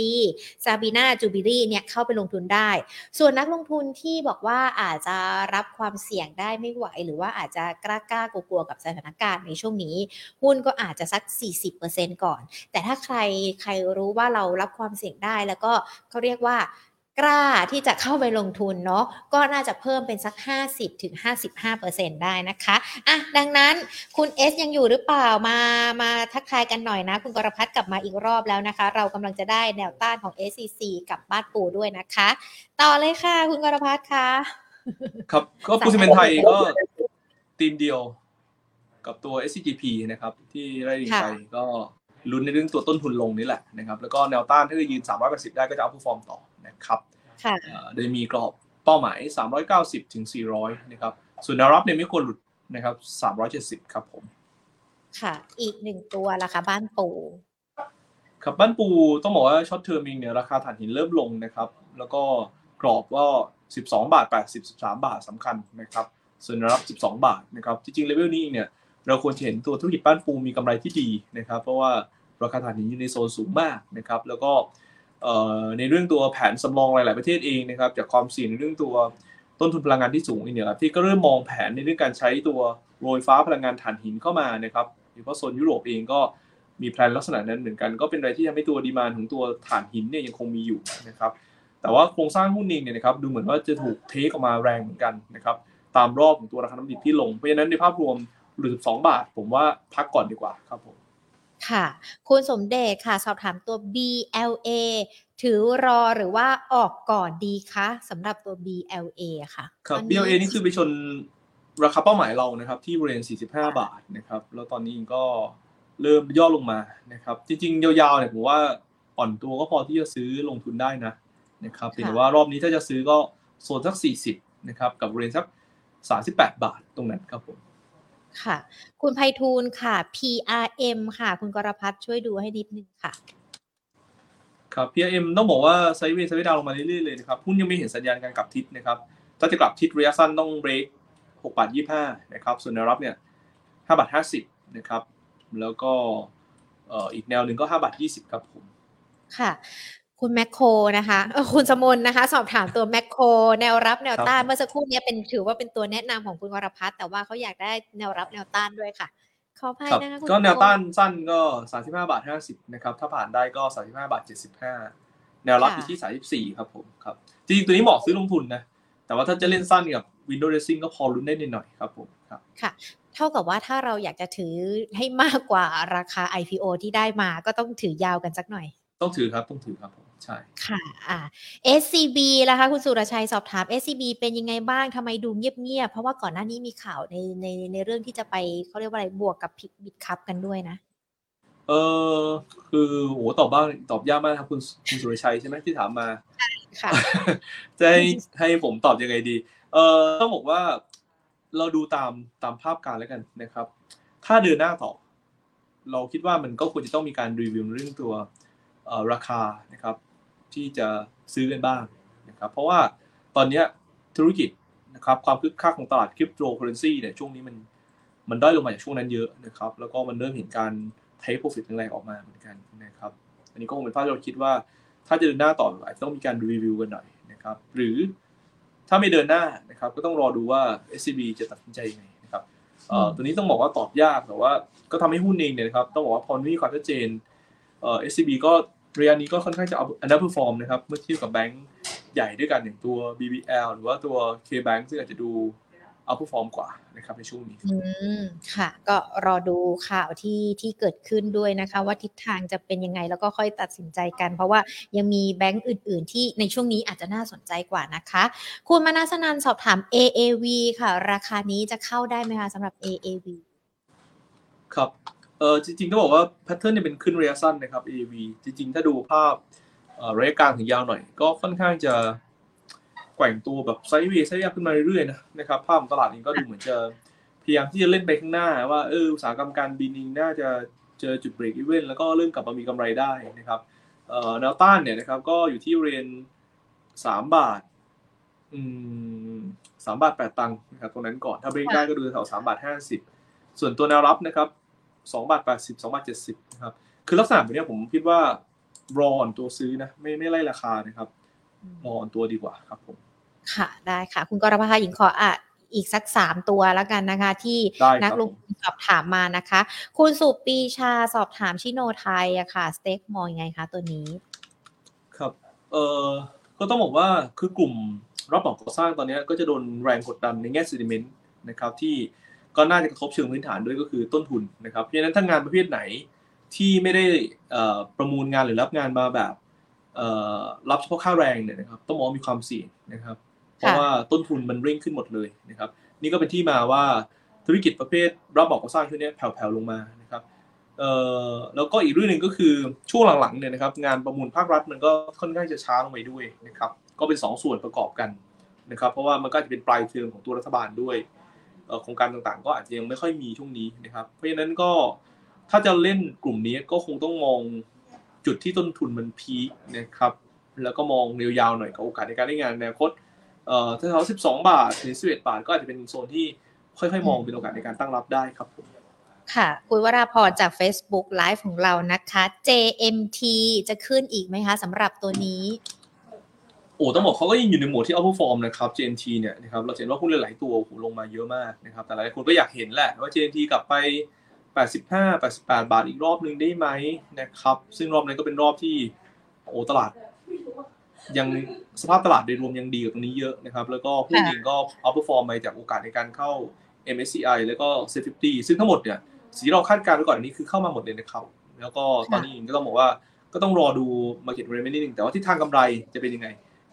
Sabina Jubilee เนี่ยเข้าไปลงทุนได้ ส่วนนักลงทุนที่บอกว่าอาจจะรับความเสี่ยงได้ไม่ไหว หรือว่าอาจจะกล้ากล้ากลัวๆกับสถานการณ์ในช่วงนี้ หุ้นก็อาจจะสัก 40%ก่อน แต่ถ้าใครใครรู้ว่าเรารับความเสี่ยงได้แล้วก็เขาเรียกว่า กล้าที่จะเข้าไปลงทุนเนาะก็น่าจะเพิ่มเป็นสัก 50ถึง55%ได้นะคะอะดังนั้นคุณเอสยังอยู่หรือเปล่ามามาทักทายกันหน่อยนะ คุณกรพัฒน์กลับมาอีกรอบแล้วนะคะ เรากำลังจะได้แนวต้านของ SCC กับบ้านปูด้วยนะคะ ต่อเลยค่ะ คุณกรพัฒน์คะครับก็ปูซิเมนไทยก็ทีมเดียวกับตัว SCGP นะครับ ที่ได้ยินไปก็ลุ้นในเรื่องตัวต้นทุนลงนี่แหละนะครับแล้วก็แนวต้านถ้าจะยืน 380 ได้ก็จะเอาผู้ฟอร์มต่อ นะครับโดยมีกรอบเป้าหมาย 390 ถึง 400 นะครับ ส่วนแนวรับเนี่ยไม่ควรหลุดนะครับ 370 ครับผม ค่ะ อีกหนึ่งตัวราคาบ้านปู ครับบ้านปูต้องบอกว่า short term เนี่ยราคาถ่านหินเริ่มลงนะครับ แล้วก็กรอบก็ 12 บาท 80 13 บาทสำคัญนะครับ ส่วนแนวรับ 12 บาทนะครับ จริงๆเลเวลนี้เนี่ยเราควรเห็นตัวธุรกิจบ้านปูมีกำไรที่ดีนะครับ เพราะว่าราคาถ่านหินอยู่ในโซนสูงมากนะครับ แล้วก็ ในเรื่องตัวแผนสำรองหลาย ๆ ประเทศเองนะครับจากความเสี่ยงในเรื่องตัวต้นทุนพลังงานที่สูงเนี่ยครับที่ก็เริ่มมองแผนในเรื่องการใช้ตัวโรยฟ้าพลังงานถ่านหินเข้ามานะครับโดยเฉพาะโซนยุโรปเองก็มีแผนลักษณะนั้นเหมือนกัน ก็เป็นอะไรที่ทำให้ตัวดีมานของตัวถ่านหินเนี่ยยังคงมีอยู่นะครับแต่ว่าโครงสร้างหุ้นเองเนี่ยนะครับดูเหมือนว่าจะถูกเทคออกมาแรงเหมือนกันนะครับตามรอบของตัวราคาน้ำดิบที่ลงเพราะฉะนั้นในภาพรวมหรือ12 บาท ผมว่าพักก่อนดีกว่าครับผม ค่ะ คุณสมเด็จค่ะ สอบถามตัว BLA ถือรอหรือว่าออกก่อนดีคะสำหรับตัว BLA ค่ะ ครับ BLA นี่คือไปชนราคาเป้าหมายเรานะครับ ที่บริเวณ 45 บาทนะครับ แล้วตอนนี้ก็เริ่มย่อลงมานะครับ จริงๆ ยาวๆเนี่ยผมว่าอ่อนตัวก็พอที่จะซื้อลงทุนได้นะนะครับแต่ว่ารอบนี้ถ้าจะซื้อก็โซนสัก 40 นะครับ กับบริเวณสัก 38 บาทตรงนั้นครับผม ค่ะ คุณไพฑูรย์ค่ะ PRM ค่ะ คุณกรพัฒน์ช่วยดูให้นิดนึงค่ะครับ PRM ต้องบอกว่าไซด์เวย์ไซด์เวย์ดาวลงมาเรื่อยๆเลยนะครับหุ้นยังไม่เห็นสัญญาณการกลับทิศนะครับถ้าจะกลับทิศระยะสั้นต้องเบรก6บาท25นะครับส่วนแนวรับเนี่ย5บาท50นะครับแล้วก็อีกแนวหนึ่งก็5บาท20ครับผมค่ะ คุณแมคโครนะคะคุณสมนนะคะ สอบถามตัวแมคโครแนวรับแนวต้านเมื่อสักครู่นี้เป็นถือว่าเป็นตัวแนะนำของคุณวรพัฒน์แต่ว่าเขาอยากได้แนวรับแนวต้านด้วยค่ะขออภัยนะคะก็แนวต้านสั้นก็ 35 บาท 50 นะครับ ถ้าผ่านได้ก็ 35 บาท 75 แนวรับอยู่ที่ 34 ครับผมครับ จริงๆ ตัวนี้เหมาะซื้อลงทุนนะ แต่ว่าถ้าจะเล่นสั้นกับ Window Dressing ก็พอรุ้นได้นิดหน่อยครับผมครับค่ะเท่ากับว่าถ้าเราอยากจะถือให้มากกว่าราคา IPO ที่ได้มาก็ต้องถือยาวกันสักหน่อย ต้องถือครับต้องถือครับผม ใช่ค่ะอ่า SCB ล่ะคะคุณสุรชัยสอบถาม SCB เป็นยังไงบ้างทำไมดูเงียบๆ เพราะว่าก่อนหน้านี้มีข่าวในในในเรื่องที่จะไปเขาเรียกว่าอะไรบวกกับบิตคัพกันด้วยนะ เออคือโอ้ตอบบ้างตอบยากมากครับคุณคุณสุรชัยใช่ไหมที่ถามมาค่ะจะให้ให้ผมตอบยังไงดี เออต้องบอกว่าเราดูตามตามภาพการแล้วกันนะครับ ถ้าเดินหน้าต่อ เราคิดว่ามันก็ควรจะต้องมีการรีวิวเรื่องตัวราคานะครับ ที่จะซื้อกันบ้างนะครับเพราะว่าตอนนี้ธุรกิจนะครับความคึกคักของตลาดคริปโตเคอเรนซีเนี่ยช่วงนี้มันมันด้อยลงมาจากช่วงนั้นเยอะนะครับแล้วก็มันเริ่มเห็นการเทคโปรฟิตแรงๆออกมาเหมือนกันนะครับอันนี้ก็คงเป็นภาพที่เราคิดว่า ถ้าจะเดินหน้าต่ออาจจะต้องมีการรีวิวกันหน่อยนะครับหรือถ้าไม่เดินหน้านะครับก็ต้องรอดูว่า SCB จะตัดสินใจยังไงนะครับเอ่อตัวนี้ต้องบอกว่าตอบยากแต่ว่าก็ทำให้หุ้นเองเนี่ยนะครับต้องบอกว่าพอมีความชัดเจนเอ่อ SCB ก็ ระยะนี้ก็ค่อนข้างจะ underperform นะครับ เมื่อเทียบกับแบงก์ใหญ่ด้วยกันอย่างตัว BBL หรือว่าตัว K-Bank ซึ่งอาจจะดู outperform กว่านะครับในช่วงนี้อืมค่ะ ก็รอดูข่าวที่ที่เกิดขึ้นด้วยนะคะ ว่าทิศทางจะเป็นยังไงแล้วก็ค่อยตัดสินใจกัน เพราะว่ายังมีแบงก์อื่น ๆ ที่ในช่วงนี้อาจจะน่าสนใจกว่านะคะ คุณมนาสนันสอบถาม AAV ค่ะ ราคานี้จะเข้าได้ไหมคะสำหรับ AAV ครับ เออจริงๆต้องบอกว่าแพทเทิร์นเนี่ยเป็นขึ้นระยะสั้นนะครับ AV จริงๆ ถ้าดูภาพระยะกลางถึงยาวหน่อย ก็ค่อนข้างจะแกว่งตัวแบบไซด์เวย์ไซด์ยาวขึ้นมาเรื่อยๆนะนะครับภาพของตลาดนี้ก็ดูเหมือนจะพยายามที่จะเล่นไปข้างหน้า ว่าเอออุตสาหกรรมการบินเองน่าจะเจอจุดเบรกอีเวนต์แล้วก็เริ่มกลับมามีกำไรได้นะครับแนวต้านเนี่ยนะครับก็อยู่ที่เรียนสามบาทสามบาทแปดตังค์นะครับตรงนั้นก่อนถ้าเบรกได้ก็ดูแถวสามบาทห้าสิบส่วนตัวแนวรับนะครับ สองบาทแปดสิบสองบาทเจ็ดสิบนะครับ คือลักษณะแบบนี้ผมคิดว่ารออ่อนตัวซื้อนะ ไม่ไม่ไล่ราคานะครับรออ่อนตัวดีกว่าครับผมค่ะได้ค่ะ คุณกรพัฒหญิงขออะอีกสักสามตัวแล้วกันนะคะ ที่นักลงทุนสอบถามมานะคะ คุณสุปีชาสอบถามชิโนไทยอะค่ะสเต็กมองยังไงคะตัวนี้ ครับเอ่อก็ต้องบอกว่าคือกลุ่มรับเหมาก่อสร้างตอนนี้ก็จะโดนแรงกดดันในแง่ซิดิเมนต์นะครับที่ ก็น่าจะกระทบเชิงพื้นฐานด้วยก็คือต้นทุนนะครับเพราะฉะนั้นถ้างานประเภทไหนที่ไม่ได้ประมูลงานหรือรับงานมาแบบรับเฉพาะค่าแรงเนี่ยนะครับต้องมองมีความเสี่ยงนะครับ เพราะว่าต้นทุนมันเร่งขึ้นหมดเลยนะครับ นี่ก็เป็นที่มาว่าธุรกิจประเภทรับบอกก่อสร้างช่วงนี้แผ่วๆลงมานะครับแล้วก็อีกเรื่องหนึ่งก็คือช่วงหลังๆเนี่ยนะครับ งานประมูลภาครัฐมันก็ค่อนข้างจะช้าลงไปด้วยนะครับ ก็เป็น 2สส่วนประกอบกันนะครับ เพราะว่ามันก็จะเป็นปลายเทอมของตัวรัฐบาลด้วย โครงการต่างๆ ก็อาจจะยังไม่ค่อยมีช่วงนี้นะครับ เพราะฉะนั้นก็ถ้าจะเล่นกลุ่มนี้ก็คงต้องมองจุดที่ต้นทุนมันพีคนะครับ แล้วก็มองเรียวยาวหน่อยกับโอกาสในการได้งานในอนาคตเอ่อถ้าเขาสิบสองบาทหรือสิบเอ็ดบาท ก็อาจจะเป็นโซนที่ค่อยๆ มองเป็นโอกาสในการตั้งรับได้ครับผมค่ะ คุณวราพรจาก Facebook Live ของเรานะคะ JMT จะขึ้นอีกไหมคะสำหรับตัวนี้ โอ้ต้องบอกเขาก็ยังอยู่ในโหมดที่เอาผู้ฟอร์มนะครับ JNT เนี่ยนะครับเราเห็นว่าหุ้นหลายๆตัวลงมาเยอะมากนะครับ แต่หลายคนก็อยากเห็นแหละว่า JNT กลับไป 85 88 บาทอีกรอบนึงได้ไหมนะครับ ซึ่งรอบนั้นก็เป็นรอบที่โอ้ตลาด ยังสภาพตลาดโดยรวมยังดีกว่าตรงนี้เยอะนะครับ แล้วก็หุ้นเองก็เอาผู้ฟอร์มไปจากโอกาสในการเข้า MSCI แล้วก็ C50 ซึ่งทั้งหมดเนี่ยสีเราคาดการณ์ไว้ก่อนนี้คือเข้ามาหมดเลยนะครับ แล้วก็ตอนนี้ก็ต้องบอกว่าก็ต้องรอดู market r e m a n นิดนึงแต่ว่าที่ทางกำไรจะเป็นยังไง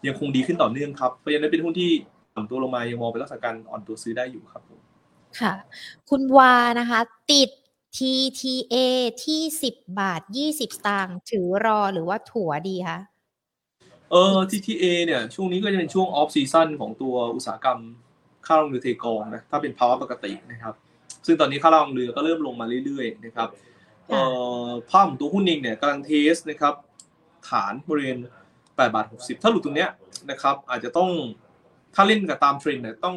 ยังคงดีขึ้นต่อเนื่องครับเพราะฉะนั้นเป็นหุ้นที่อ่อนตัวลงมายังมองเป็นลักษณะการอ่อนตัวซื้อได้อยู่ครับผมค่ะ คุณวานะคะ ติด TTA ที่สิบบาทยี่สิบสตางค์ถือรอหรือว่าถัวดีคะเออ TTA เนี่ยช่วงนี้ก็จะเป็นช่วง off season ของตัวอุตสาหกรรมค่าระวางเรือเทกองนะถ้าเป็นภาวะปกตินะครับ ซึ่งตอนนี้ค่าระวางเรือก็เริ่มลงมาเรื่อยๆนะครับภาพของตัวหุ้นเองเนี่ยกำลัง test นะครับฐานบริเวณ 8บาท60 ถ้าหลุดตรงเนี้ยนะครับ อาจจะต้องถ้าเล่นกับตามเทรนด์เนี่ยต้อง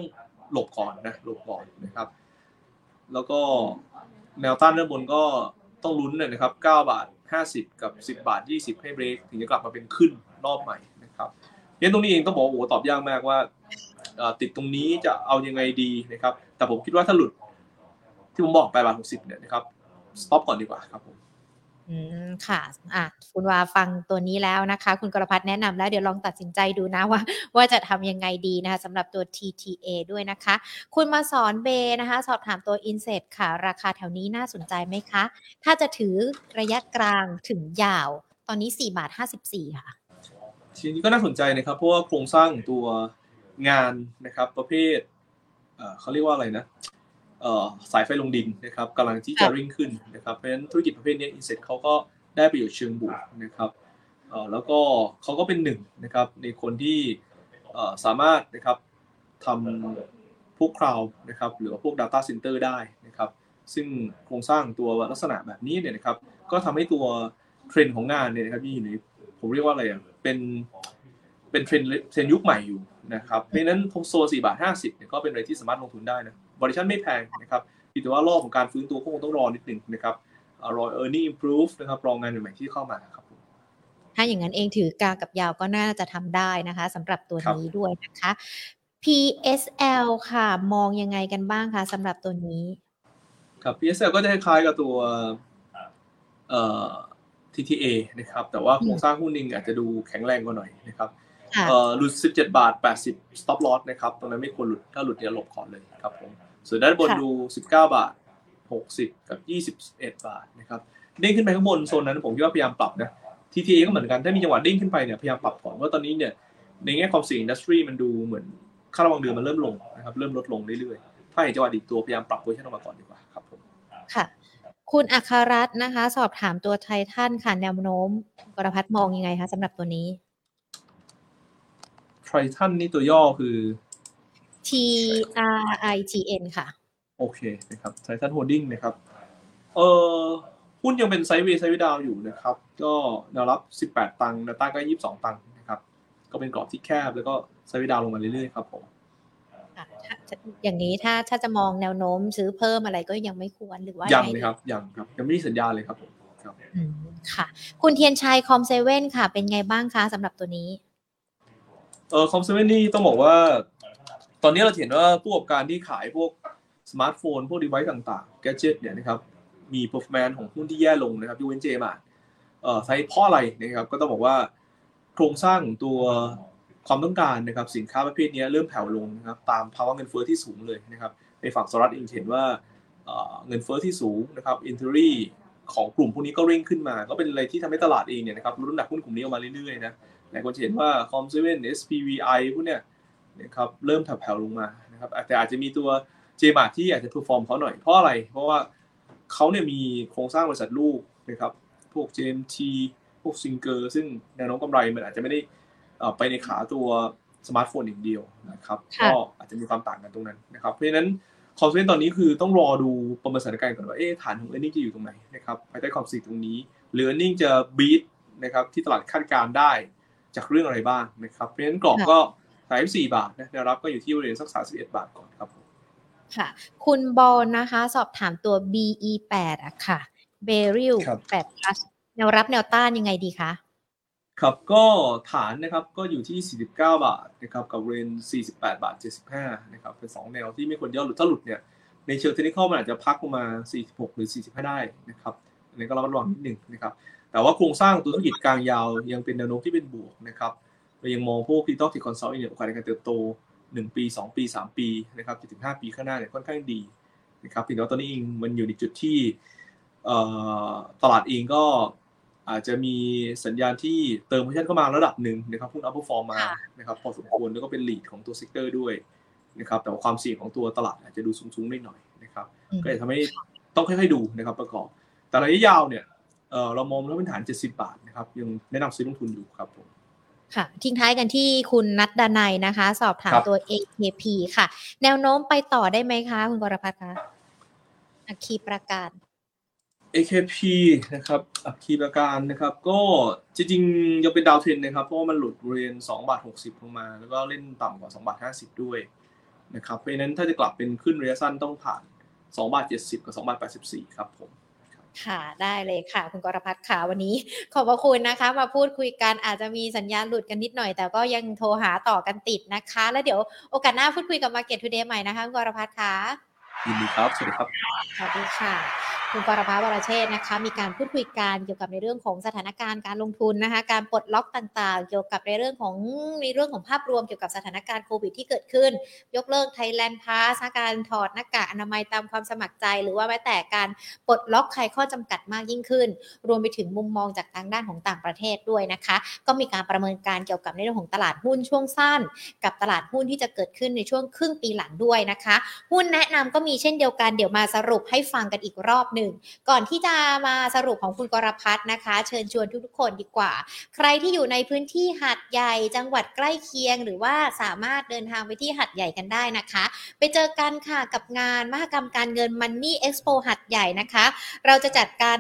หลบก่อนนะหลบก่อนนะครับ แล้วก็แนวต้านด้านบนก็ต้องลุ้นเลยนะครับ 9 บาท 50 กับ 10 บาท 20 ให้เบรกถึงจะกลับมาเป็นขึ้นรอบใหม่นะครับยันตรงนี้เองต้องบอกโอ้ตอบยากมากว่าติดตรงนี้จะเอายังไงดีนะครับ แต่ผมคิดว่าถ้าหลุดที่ผมบอก8บาท60เนี่ยนะครับ สต็อปก่อนดีกว่าครับผม อืมค่ะอะคุณวาฟังตัวนี้แล้วนะคะ คุณกรพัฒแนะนำแล้วเดี๋ยวลองตัดสินใจดูนะว่า ว่าจะทำยังไงดีนะคะสำหรับตัว TTA ด้วยนะคะ คุณมาสอนเบนะคะ สอบถามตัว i n s e t ค่ะ ราคาแถวนี้น่าสนใจไหมคะ ถ้าจะถือระยะกลางถึงยาว ตอนนี้4บาท54 ค่ะ ทีนี้ก็น่าสนใจนะครับ เพราะว่าโครงสร้างตัวงานนะครับประเภทเขาเรียกว่าอะไรนะ สายไฟลงดินนะครับกำลังที่จะริ่งขึ้นนะครับ เพราะฉะนั้นธุรกิจประเภทนี้อินเซ็ตเขาก็ได้ประโยชน์เชิงบวกนะครับแล้วก็เขาก็เป็นหนึ่งนะครับในคนที่สามารถนะครับทำพวก cloud นะครับหรือว่าพวก Data Center ได้นะครับ ซึ่งโครงสร้างตัวลักษณะแบบนี้เนี่ยนะครับ ก็ทำให้ตัวเทรนด์ของงานเนี่ยนะครับที่อยู่ในผมเรียกว่าอะไรอะเป็นเป็นเทรนด์เทรนด์ยุคใหม่อยู่นะครับเพราะฉะนั้นตรงโซนสี่บาทห้าสิบเนี่ยก็เป็นอะไรที่สามารถลงทุนได้นะ valuation ไม่แพงนะครับแต่ว่ารอบของการฟื้นตัวคงต้องรอนิดหนึ่งนะครับรอ earning improve นะครับรองงานใหม่ที่เข้ามาครับถ้าอย่างนั้นเองถือกลางกับยาวก็น่าจะทำได้นะคะสำหรับตัวนี้ด้วยนะคะ PSL ค่ะ มองยังไงกันบ้างคะสำหรับตัวนี้ ครับ PSL ก็จะคล้ายกับตัวเอ่อ TTA นะครับ แต่ว่าโครงสร้างหุ้นนิงอาจจะดูแข็งแรงกว่าหน่อยนะครับเอ่อหลุด 17 บาท 80 stop loss นะครับ ตรงนั้นไม่ควรหลุด ถ้าหลุดเนี่ยหลบก่อนเลยครับผม ส่วนด้านบนดู 19 บาท 60 กับ 21 บาทนะครับเด้งขึ้นไปข้างบนโซนนั้นผมคิดว่าพยายามปรับนะ TTA ก็เหมือนกันถ้ามีจังหวะเด้งขึ้นไปเนี่ยพยายามปรับก่อนว่าตอนนี้เนี่ยในแง่ความเสี่ยง industry มันดูเหมือนค่าระวางเรือมันเริ่มลงนะครับเริ่มลดลงเรื่อยๆถ้าเห็นจังหวะดีตัวพยายามปรับ position ออกมาก่อนดีกว่าครับผมค่ะ คุณอัครรัตน์นะคะ สอบถามตัวไททันค่ะแนวโน้มกราฟมองยังไงคะสำหรับตัวนี้ไทรทันนี่ตัวย่อคือ T R I T N ค่ะ โอเคนะครับไทรทัน Holding นะครับ เออหุ้นยังเป็น sideway sideway down อยู่นะครับ ก็แนวรับ 18 ตังค์แนวต้านก็ 22 ตังค์นะครับ ก็เป็นกรอบที่แคบแล้วก็ sideway down ลงมาเรื่อยๆครับผมอย่างนี้ถ้าถ้าจะมองแนวโน้มซื้อเพิ่มอะไรก็ยังไม่ควรหรือว่ายังเลยครับยังครับยังไม่มีสัญญาณเลยครับผมครับค่ะ คุณเทียนชัยคอมเซเว่นค่ะ เป็นไงบ้างคะสำหรับตัวนี้ เออคอมเซเว่นนี่ต้องบอกว่า ตอนนี้เราเห็นว่าผู้ประกอบการที่ขายพวกสมาร์ทโฟน พวก device ต่างๆ gadget เนี่ยนะครับ มี performance ของหุ้นที่แย่ลงนะครับยูเอ็นเจมาร์ทเอ่อใช้เพราะอะไรนะครับ ก็ต้องบอกว่าโครงสร้างตัวความต้องการนะครับ สินค้าประเภทนี้เริ่มแผ่วลงนะครับ ตามภาวะเงินเฟ้อที่สูงเลยนะครับ ในฝั่งสหรัฐเองเห็นว่าเงินเฟ้อที่สูงนะครับ inventory ของกลุ่มพวกนี้ก็เร่งขึ้นมา ก็เป็นอะไรที่ทำให้ตลาดเองเนี่ยนะครับลดน้ำหนักหุ้นกลุ่มนี้ออกมาเรื่อยๆนะหลายคนเห็นว่าคอมเซเว่น SPVI พวกเนี้ย นะครับเริ่มแผ่วๆลงมานะครับแต่อาจจะมีตัวเจมาร์ทที่อาจจะ perform เขาหน่อยเพราะอะไร เพราะว่าเขาเนี่ยมีโครงสร้างบริษัทลูกนะครับพวก JMT พวกซิงเกอร์ซึ่งแนวโน้มกำไรมันอาจจะไม่ได้ไปในขาตัวสมาร์ทโฟนอย่างเดียวนะครับก็อาจจะมีความต่างกันตรงนั้นนะครับเพราะฉะนั้นคอมเซนตอนนี้คือต้องรอดูประเมินสถานการณ์ก่อนว่าเอ๊ะฐานของเออร์เน็งจะอยู่ตรงไหนนะครับภายใต้ความเสี่ยงตรงนี้ หรือเออร์เน็งจะบีทนะครับที่ตลาดคาดการได้จากเรื่องอะไรบ้างนะครับเพราะฉะนั้นกรอบก็ สายสี่บาทนะแนวรับก็อยู่ที่บริเวณสักสามสิบเอ็ดบาทก่อนครับค่ะ คุณบอลนะคะ สอบถามตัว BE8 อะค่ะเบริล8 plus แนวรับแนวต้านยังไงดีคะครับก็ฐานนะครับก็อยู่ที่ 49 บาทนะครับกับเรน48 บาท 75นะครับเป็น 2 แนวที่ไม่ควรย่อหลุดถ้าหลุดเนี่ยในเชิงเทคนิคมันอาจจะพักลงมา 46 หรือ 45 ได้นะครับอันนี้ก็ระมัดระวังนิดหนึ่งนะครับแต่ว่าโครงสร้างตัวธุรกิจกลางยาวยังเป็นแนวโน้มที่เป็นบวกนะครับ เรายังมองพวก digital tech consult เนี่ยโอกาสในการเติบโต 1 ปี 2 ปี 3 ปีนะครับจนถึง 5 ปีข้างหน้าเนี่ยค่อนข้างดีนะครับเพียงแต่ว่าตอนนี้เองมันอยู่ในจุดที่ตลาดเองก็อาจจะมีสัญญาณที่เติมพอชั่นเข้ามาระดับหนึ่งนะครับหุ้น outperform มานะครับพอสมควรแล้วก็เป็น lead ของตัว sector ด้วยนะครับแต่ว่าความเสี่ยงของตัวตลาดอาจจะดูสูงๆได้หน่อยนะครับก็จะทำให้ต้องค่อยๆดูนะครับประกอบ แต่ระยะยาวเนี่ยเรามองแล้วเป็นฐาน 70 บาทนะครับยังแนะนำซื้อลงทุนอยู่ครับผม ค่ะ ทิ้งท้ายกันที่คุณนัทดานายนะคะ สอบถามตัว AKP ค่ะ แนวโน้มไปต่อได้ไหมคะ คุณกรพัฒน์คะอัคคีประการ AKP นะครับ อัคคีประการนะครับ ก็จริงๆ ยังเป็นดาวเทรนนะครับ เพราะว่ามันหลุดบริเวณ2บาท60 ลงมา แล้วก็เล่นต่ำกว่า2บาท50 ด้วยนะครับ เพราะฉะนั้นถ้าจะกลับเป็นขึ้นระยะสั้นต้องผ่าน2บาท70 กับ2บาท84 ครับผม ค่ะได้เลยค่ะ คุณกรพัฒน์ค่ะวันนี้ ขอบพระคุณนะคะ มาพูดคุยกันอาจจะมีสัญญาณหลุดกันนิดหน่อย แต่ก็ยังโทรหาต่อกันติดนะคะ แล้วเดี๋ยวโอกาสหน้าพูดคุยกับ Market Today ใหม่นะคะ คุณกรพัฒน์ค่ะ ยินดีครับ สวัสดีครับ สวัสดีค่ะ คุณกรพัฒน์วรเชษฐ์นะคะ มีการพูดคุยกันเกี่ยวกับในเรื่องของสถานการณ์การลงทุนนะคะ การปลดล็อกต่างๆ เกี่ยวกับในเรื่องของในเรื่องของภาพรวมเกี่ยวกับสถานการณ์โควิดที่เกิดขึ้น ยกเลิก Thailand Pass การถอดหน้ากากอนามัยตามความสมัครใจ หรือว่าแม้แต่การปลดล็อกใครข้อจำกัดมากยิ่งขึ้น รวมไปถึงมุมมองจากทางด้านของต่างประเทศด้วยนะคะ ก็มีการประเมินการเกี่ยวกับในเรื่องของตลาดหุ้นช่วงสั้น กับตลาดหุ้นที่จะเกิดขึ้นในช่วงครึ่งปีหลังด้วยนะคะ หุ้นแนะนำก็มีเช่นเดียวกันเดี๋ยวมาสรุปให้ฟังกันอีกรอบหนึ่ง ก่อนที่จะมาสรุปของคุณกรพัฒน์นะคะ เชิญชวนทุกๆคนดีกว่า ใครที่อยู่ในพื้นที่หัดใหญ่จังหวัดใกล้เคียง หรือว่าสามารถเดินทางไปที่หัดใหญ่กันได้นะคะ ไปเจอกันค่ะกับงานมหกรรมการเงิน Money Expo หัดใหญ่นะคะ เราจะจัดการ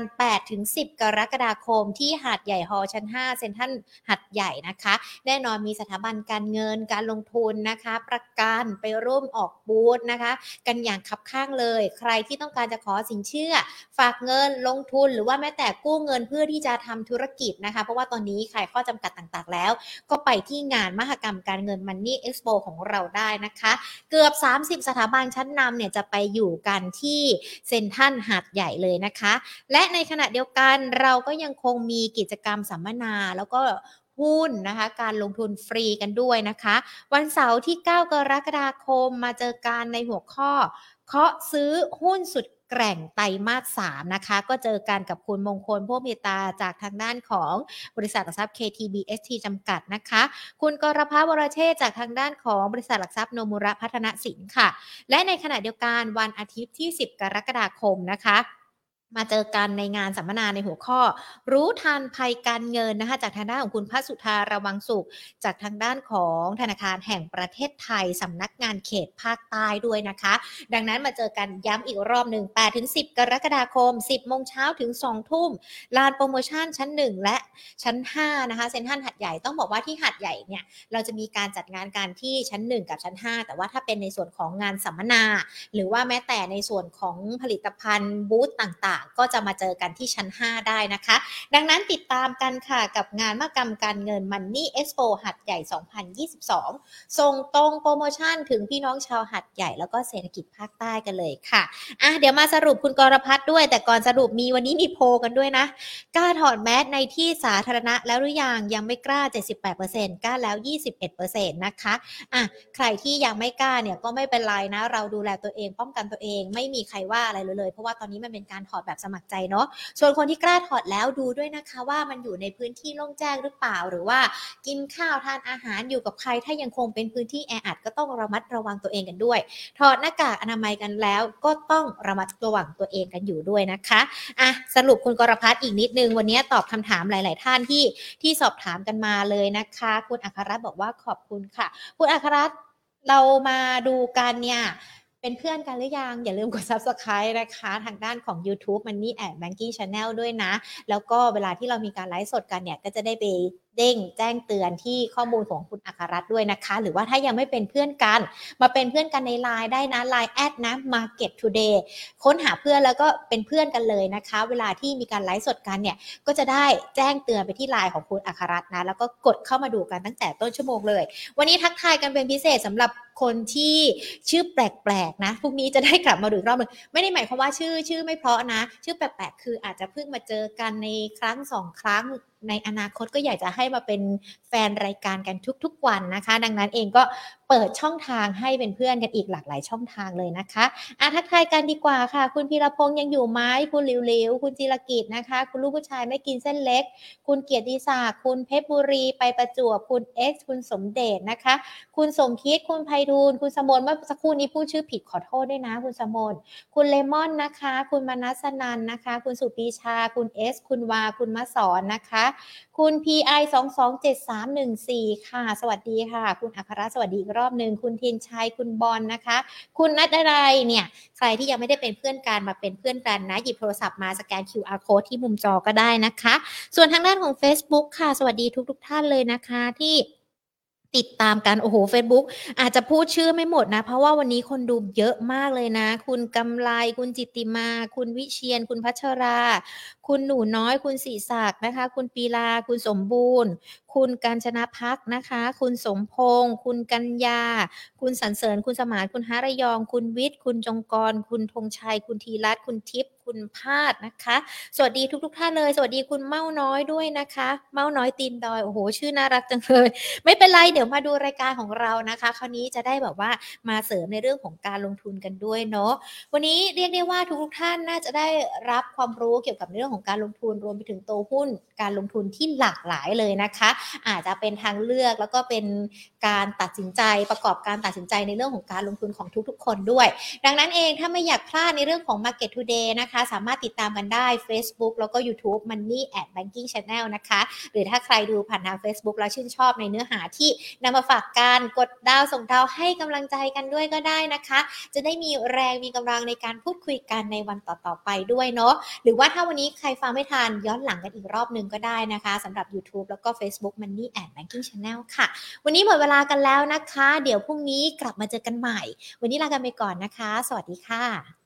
8-10 กรกฎาคมที่หาดใหญ่ฮอลล์ชั้น 5 เซ็นทรัลหัดใหญ่นะคะ แน่นอนมีสถาบันการเงินการลงทุนนะคะ ประกันไปร่วมออกบูธนะคะ กันอย่างคับข้างเลย ใครที่ต้องการจะขอสินเชื่อ ฝากเงินลงทุนหรือว่าแม้แต่กู้เงินเพื่อที่จะทำธุรกิจนะคะ เพราะว่าตอนนี้ใครข้อจำกัดต่างๆ แล้ว ก็ไปที่งานมหกรรมการเงิน Money Expo ของเราได้นะคะ เกือบ 30 สถาบันชั้นนำเนี่ยจะไปอยู่กันที่เซ็นทรัลหาดใหญ่เลยนะคะ และในขณะเดียวกันเราก็ยังคงมีกิจกรรมสัมมนาแล้วก็หุ้นนะคะการลงทุนฟรีกันด้วยนะคะ วันเสาร์ที่ 9 กรกฎาคมมาเจอกันในหัวข้อ เคาะซื้อหุ้นสุดแกร่งไตรมาส3นะคะ ก็เจอกันกับคุณมงคลพวกเมตตาจากทางด้านของบริษัทหลักทรัพย์ KTBST จำกัดนะคะ คุณกรพัฒน์วรเชษจากทางด้านของบริษัทหลักทรัพย์โนมุระพัฒนสินค่ะ และในขณะเดียวกันวันอาทิตย์ที่ 10 กรกฎาคมนะคะ มาเจอกันในงานสัมมนาในหัวข้อ รู้ทันภัยการเงินนะคะจากทางด้านของคุณพัสุธาระวังสุข จากทางด้านของธนาคารแห่งประเทศไทยสำนักงานเขตภาคใต้ด้วยนะคะ ดังนั้นมาเจอกันย้ำอีกรอบหนึ่ง8ถึง10 กรกฎาคม 10โมงเช้าถึง 2 ทุ่ม ลานโปรโมชั่นชั้น 1 และชั้น 5 นะคะเซ็นทรัลหัดใหญ่ต้องบอกว่าที่หัดใหญ่เนี่ยเราจะมีการจัดงานการที่ชั้น 1 กับชั้น 5 แต่ว่าถ้าเป็นในส่วนของงานสัมมนา หรือว่าแม้แต่ในส่วนของผลิตภัณฑ์บูธต่างๆ ก็จะมาเจอกันที่ชั้น 5 ได้นะคะ ดังนั้นติดตามกันค่ะกับงานมหกรรมการเงิน Money Expo หัดใหญ่ 2022 ส่งตรงโปรโมชั่นถึงพี่น้องชาวหัดใหญ่แล้วก็เศรษฐกิจภาคใต้กันเลยค่ะอะ เดี๋ยวมาสรุปคุณกรพัฒน์ด้วย แต่ก่อนสรุปมีวันนี้มีโพลกันด้วยนะกล้าถอดแมสในที่สาธารณะแล้วหรือยังยังไม่กล้า 78%กล้าแล้ว 21%นะคะอะใครที่ยังไม่กล้าเนี่ยก็ไม่เป็นไรนะ เราดูแลตัวเองป้องกันตัวเองไม่มีใครว่าอะไรเลยเลยเพราะว่าตอนนี้มันเป็นการถอดแบบสมัครใจเนาะส่วนคนที่กล้าถอดแล้วดูด้วยนะคะ ว่ามันอยู่ในพื้นที่โล่งแจ้งหรือเปล่า หรือว่ากินข้าวทานอาหารอยู่กับใคร ถ้ายังคงเป็นพื้นที่แออัดก็ต้องระมัดระวังตัวเองกันด้วย ถอดหน้ากากอนามัยกันแล้วก็ต้องระมัดระวังตัวเองกันอยู่ด้วยนะคะอะสรุปคุณกรพัฒน์อีกนิดนึง วันนี้ตอบคำถามหลาย ๆ ท่านที่ที่สอบถามกันมาเลยนะคะ คุณอัครรัตน์บอกว่าขอบคุณค่ะ คุณอัครรัตน์เรามาดูกันเนี่ย เป็นเพื่อนกันหรือยัง อย่าลืมกด subscribe นะคะ ทางด้านของ YouTube Money and Banking Channel ด้วยนะ แล้วก็เวลาที่เรามีการไลฟ์สดกันเนี่ย ก็จะได้ไปเด้งแจ้งเตือนที่ข้อมูลของคุณอัครรัตด้วยนะคะ หรือว่าถ้ายังไม่เป็นเพื่อนกัน มาเป็นเพื่อนกันในไลน์ได้นะ Line แอดนะ Market Today ค้นหาเพื่อนแล้วก็เป็นเพื่อนกันเลยนะคะ เวลาที่มีการไลฟ์สดกันเนี่ย ก็จะได้แจ้งเตือนไปที่ไลน์ของคุณอัครรัตนะ แล้วก็กดเข้ามาดูกันตั้งแต่ต้นชั่วโมงเลย วันนี้ทักทายกันเป็นพิเศษสำหรับคนที่ชื่อแปลกๆนะพรุ่งนี้จะได้กลับมาดูรอบหนึงไม่ได้หมายความว่าชื่อชื่อไม่เพราะนะ ชื่อแปลกๆคืออาจจะเพิ่งมาเจอกันในครั้งสองครั้ง ในอนาคตก็อยากจะให้มาเป็นแฟนรายการกันทุกๆวันนะคะ ดังนั้นเองก็เปิดช่องทางให้เป็นเพื่อนกันอีกหลากหลายช่องทางเลยนะคะอะทักทายกันดีกว่าค่ะ คุณพีรพงษ์ยังอยู่ไหมคุณหลิวๆ คุณจิรกิจนะคะ คุณลูกผู้ชายไม่กินเส้นเล็ก คุณเกียรติศักดิ์คุณเพชรบุรีไปประจวบคุณเอ็กซ์คุณสมเดชนะคะ คุณสมคิดคุณไพฑูรย์คุณสมนเมื่อสักครู่นี้พูดชื่อผิดขอโทษด้วยนะ คุณสมนคุณเลมอนนะคะ คุณมนัสนันนะคะ คุณสุปีชา คุณเอส คุณวา คุณมะสอนนะคะคุณ PI 2 2 7 3 1 4 ค่ะ สวัสดีค่ะ คุณอัครสวัสดีอีกรอบหนึ่งคุณเทียนชัย คุณบอลนะคะ คุณนัดอะไรเนี่ย ใครที่ยังไม่ได้เป็นเพื่อนกันมาเป็นเพื่อนกันนะ หยิบโทรศัพท์มาสแกน QR code ที่มุมจอก็ได้นะคะ ส่วนทางด้านของ Facebook ค่ะ สวัสดีทุกๆท่านเลยนะคะที่ ติดตามกัน โอ้โห Facebook อาจจะพูดชื่อไม่หมดนะ เพราะว่าวันนี้คนดูเยอะมากเลยนะ คุณกำไลคุณจิตติมา คุณวิเชียน คุณพัชรา คุณหนูน้อย คุณศรีศักดิ์นะคะ คุณปีลา คุณสมบูรณ์ คุณการชนะพักนะคะ คุณสมพงษ์คุณกัญญา คุณสันเสริญ คุณสมานคุณหารยอง คุณวิทย์ คุณจงกร คุณธงชัย คุณธีรัตน์คุณทิพย์คุณพาดนะคะ สวัสดีทุกๆท่านเลย สวัสดีคุณเมาน้อยด้วยนะคะ เมาน้อยตีนดอยโอ้โหชื่อน่ารักจังเลย ไม่เป็นไรเดี๋ยวมาดูรายการของเรานะคะ คราวนี้จะได้แบบว่ามาเสริมในเรื่องของการลงทุนกันด้วยเนาะวันนี้เรียกได้ว่าทุกๆท่านน่าจะได้รับความรู้เกี่ยวกับเรื่องของการลงทุนรวมไปถึงโตหุ้น การลงทุนที่หลากหลายเลยนะคะ อาจจะเป็นทางเลือกแล้วก็เป็นการตัดสินใจประกอบการตัดสินใจในเรื่องของการลงทุนของทุกๆ คนด้วย ดังนั้นเองถ้าไม่อยากพลาดในเรื่องของ Market Today นะคะสามารถติดตามกันได้ Facebook แล้วก็ YouTube Money at Banking Channel นะคะ หรือถ้าใครดูผ่านทาง Facebook แล้วชื่นชอบในเนื้อหาที่นำมาฝากกันกดดาวส่งดาวให้กำลังใจกันด้วยก็ได้นะคะ จะได้มีแรงมีกำลังในการพูดคุยกันในวันต่อๆไปด้วยเนาะหรือว่าถ้าวันนี้ใครฟังไม่ทันย้อนหลังกันอีกรอบหนึ่งก็ได้นะคะสำหรับ YouTube แล้วก็ Facebook Money and Banking Channel ค่ะ วันนี้หมดเวลากันแล้วนะคะ เดี๋ยวพรุ่งนี้กลับมาเจอกันใหม่ วันนี้ลากันไปก่อนนะคะ สวัสดีค่ะ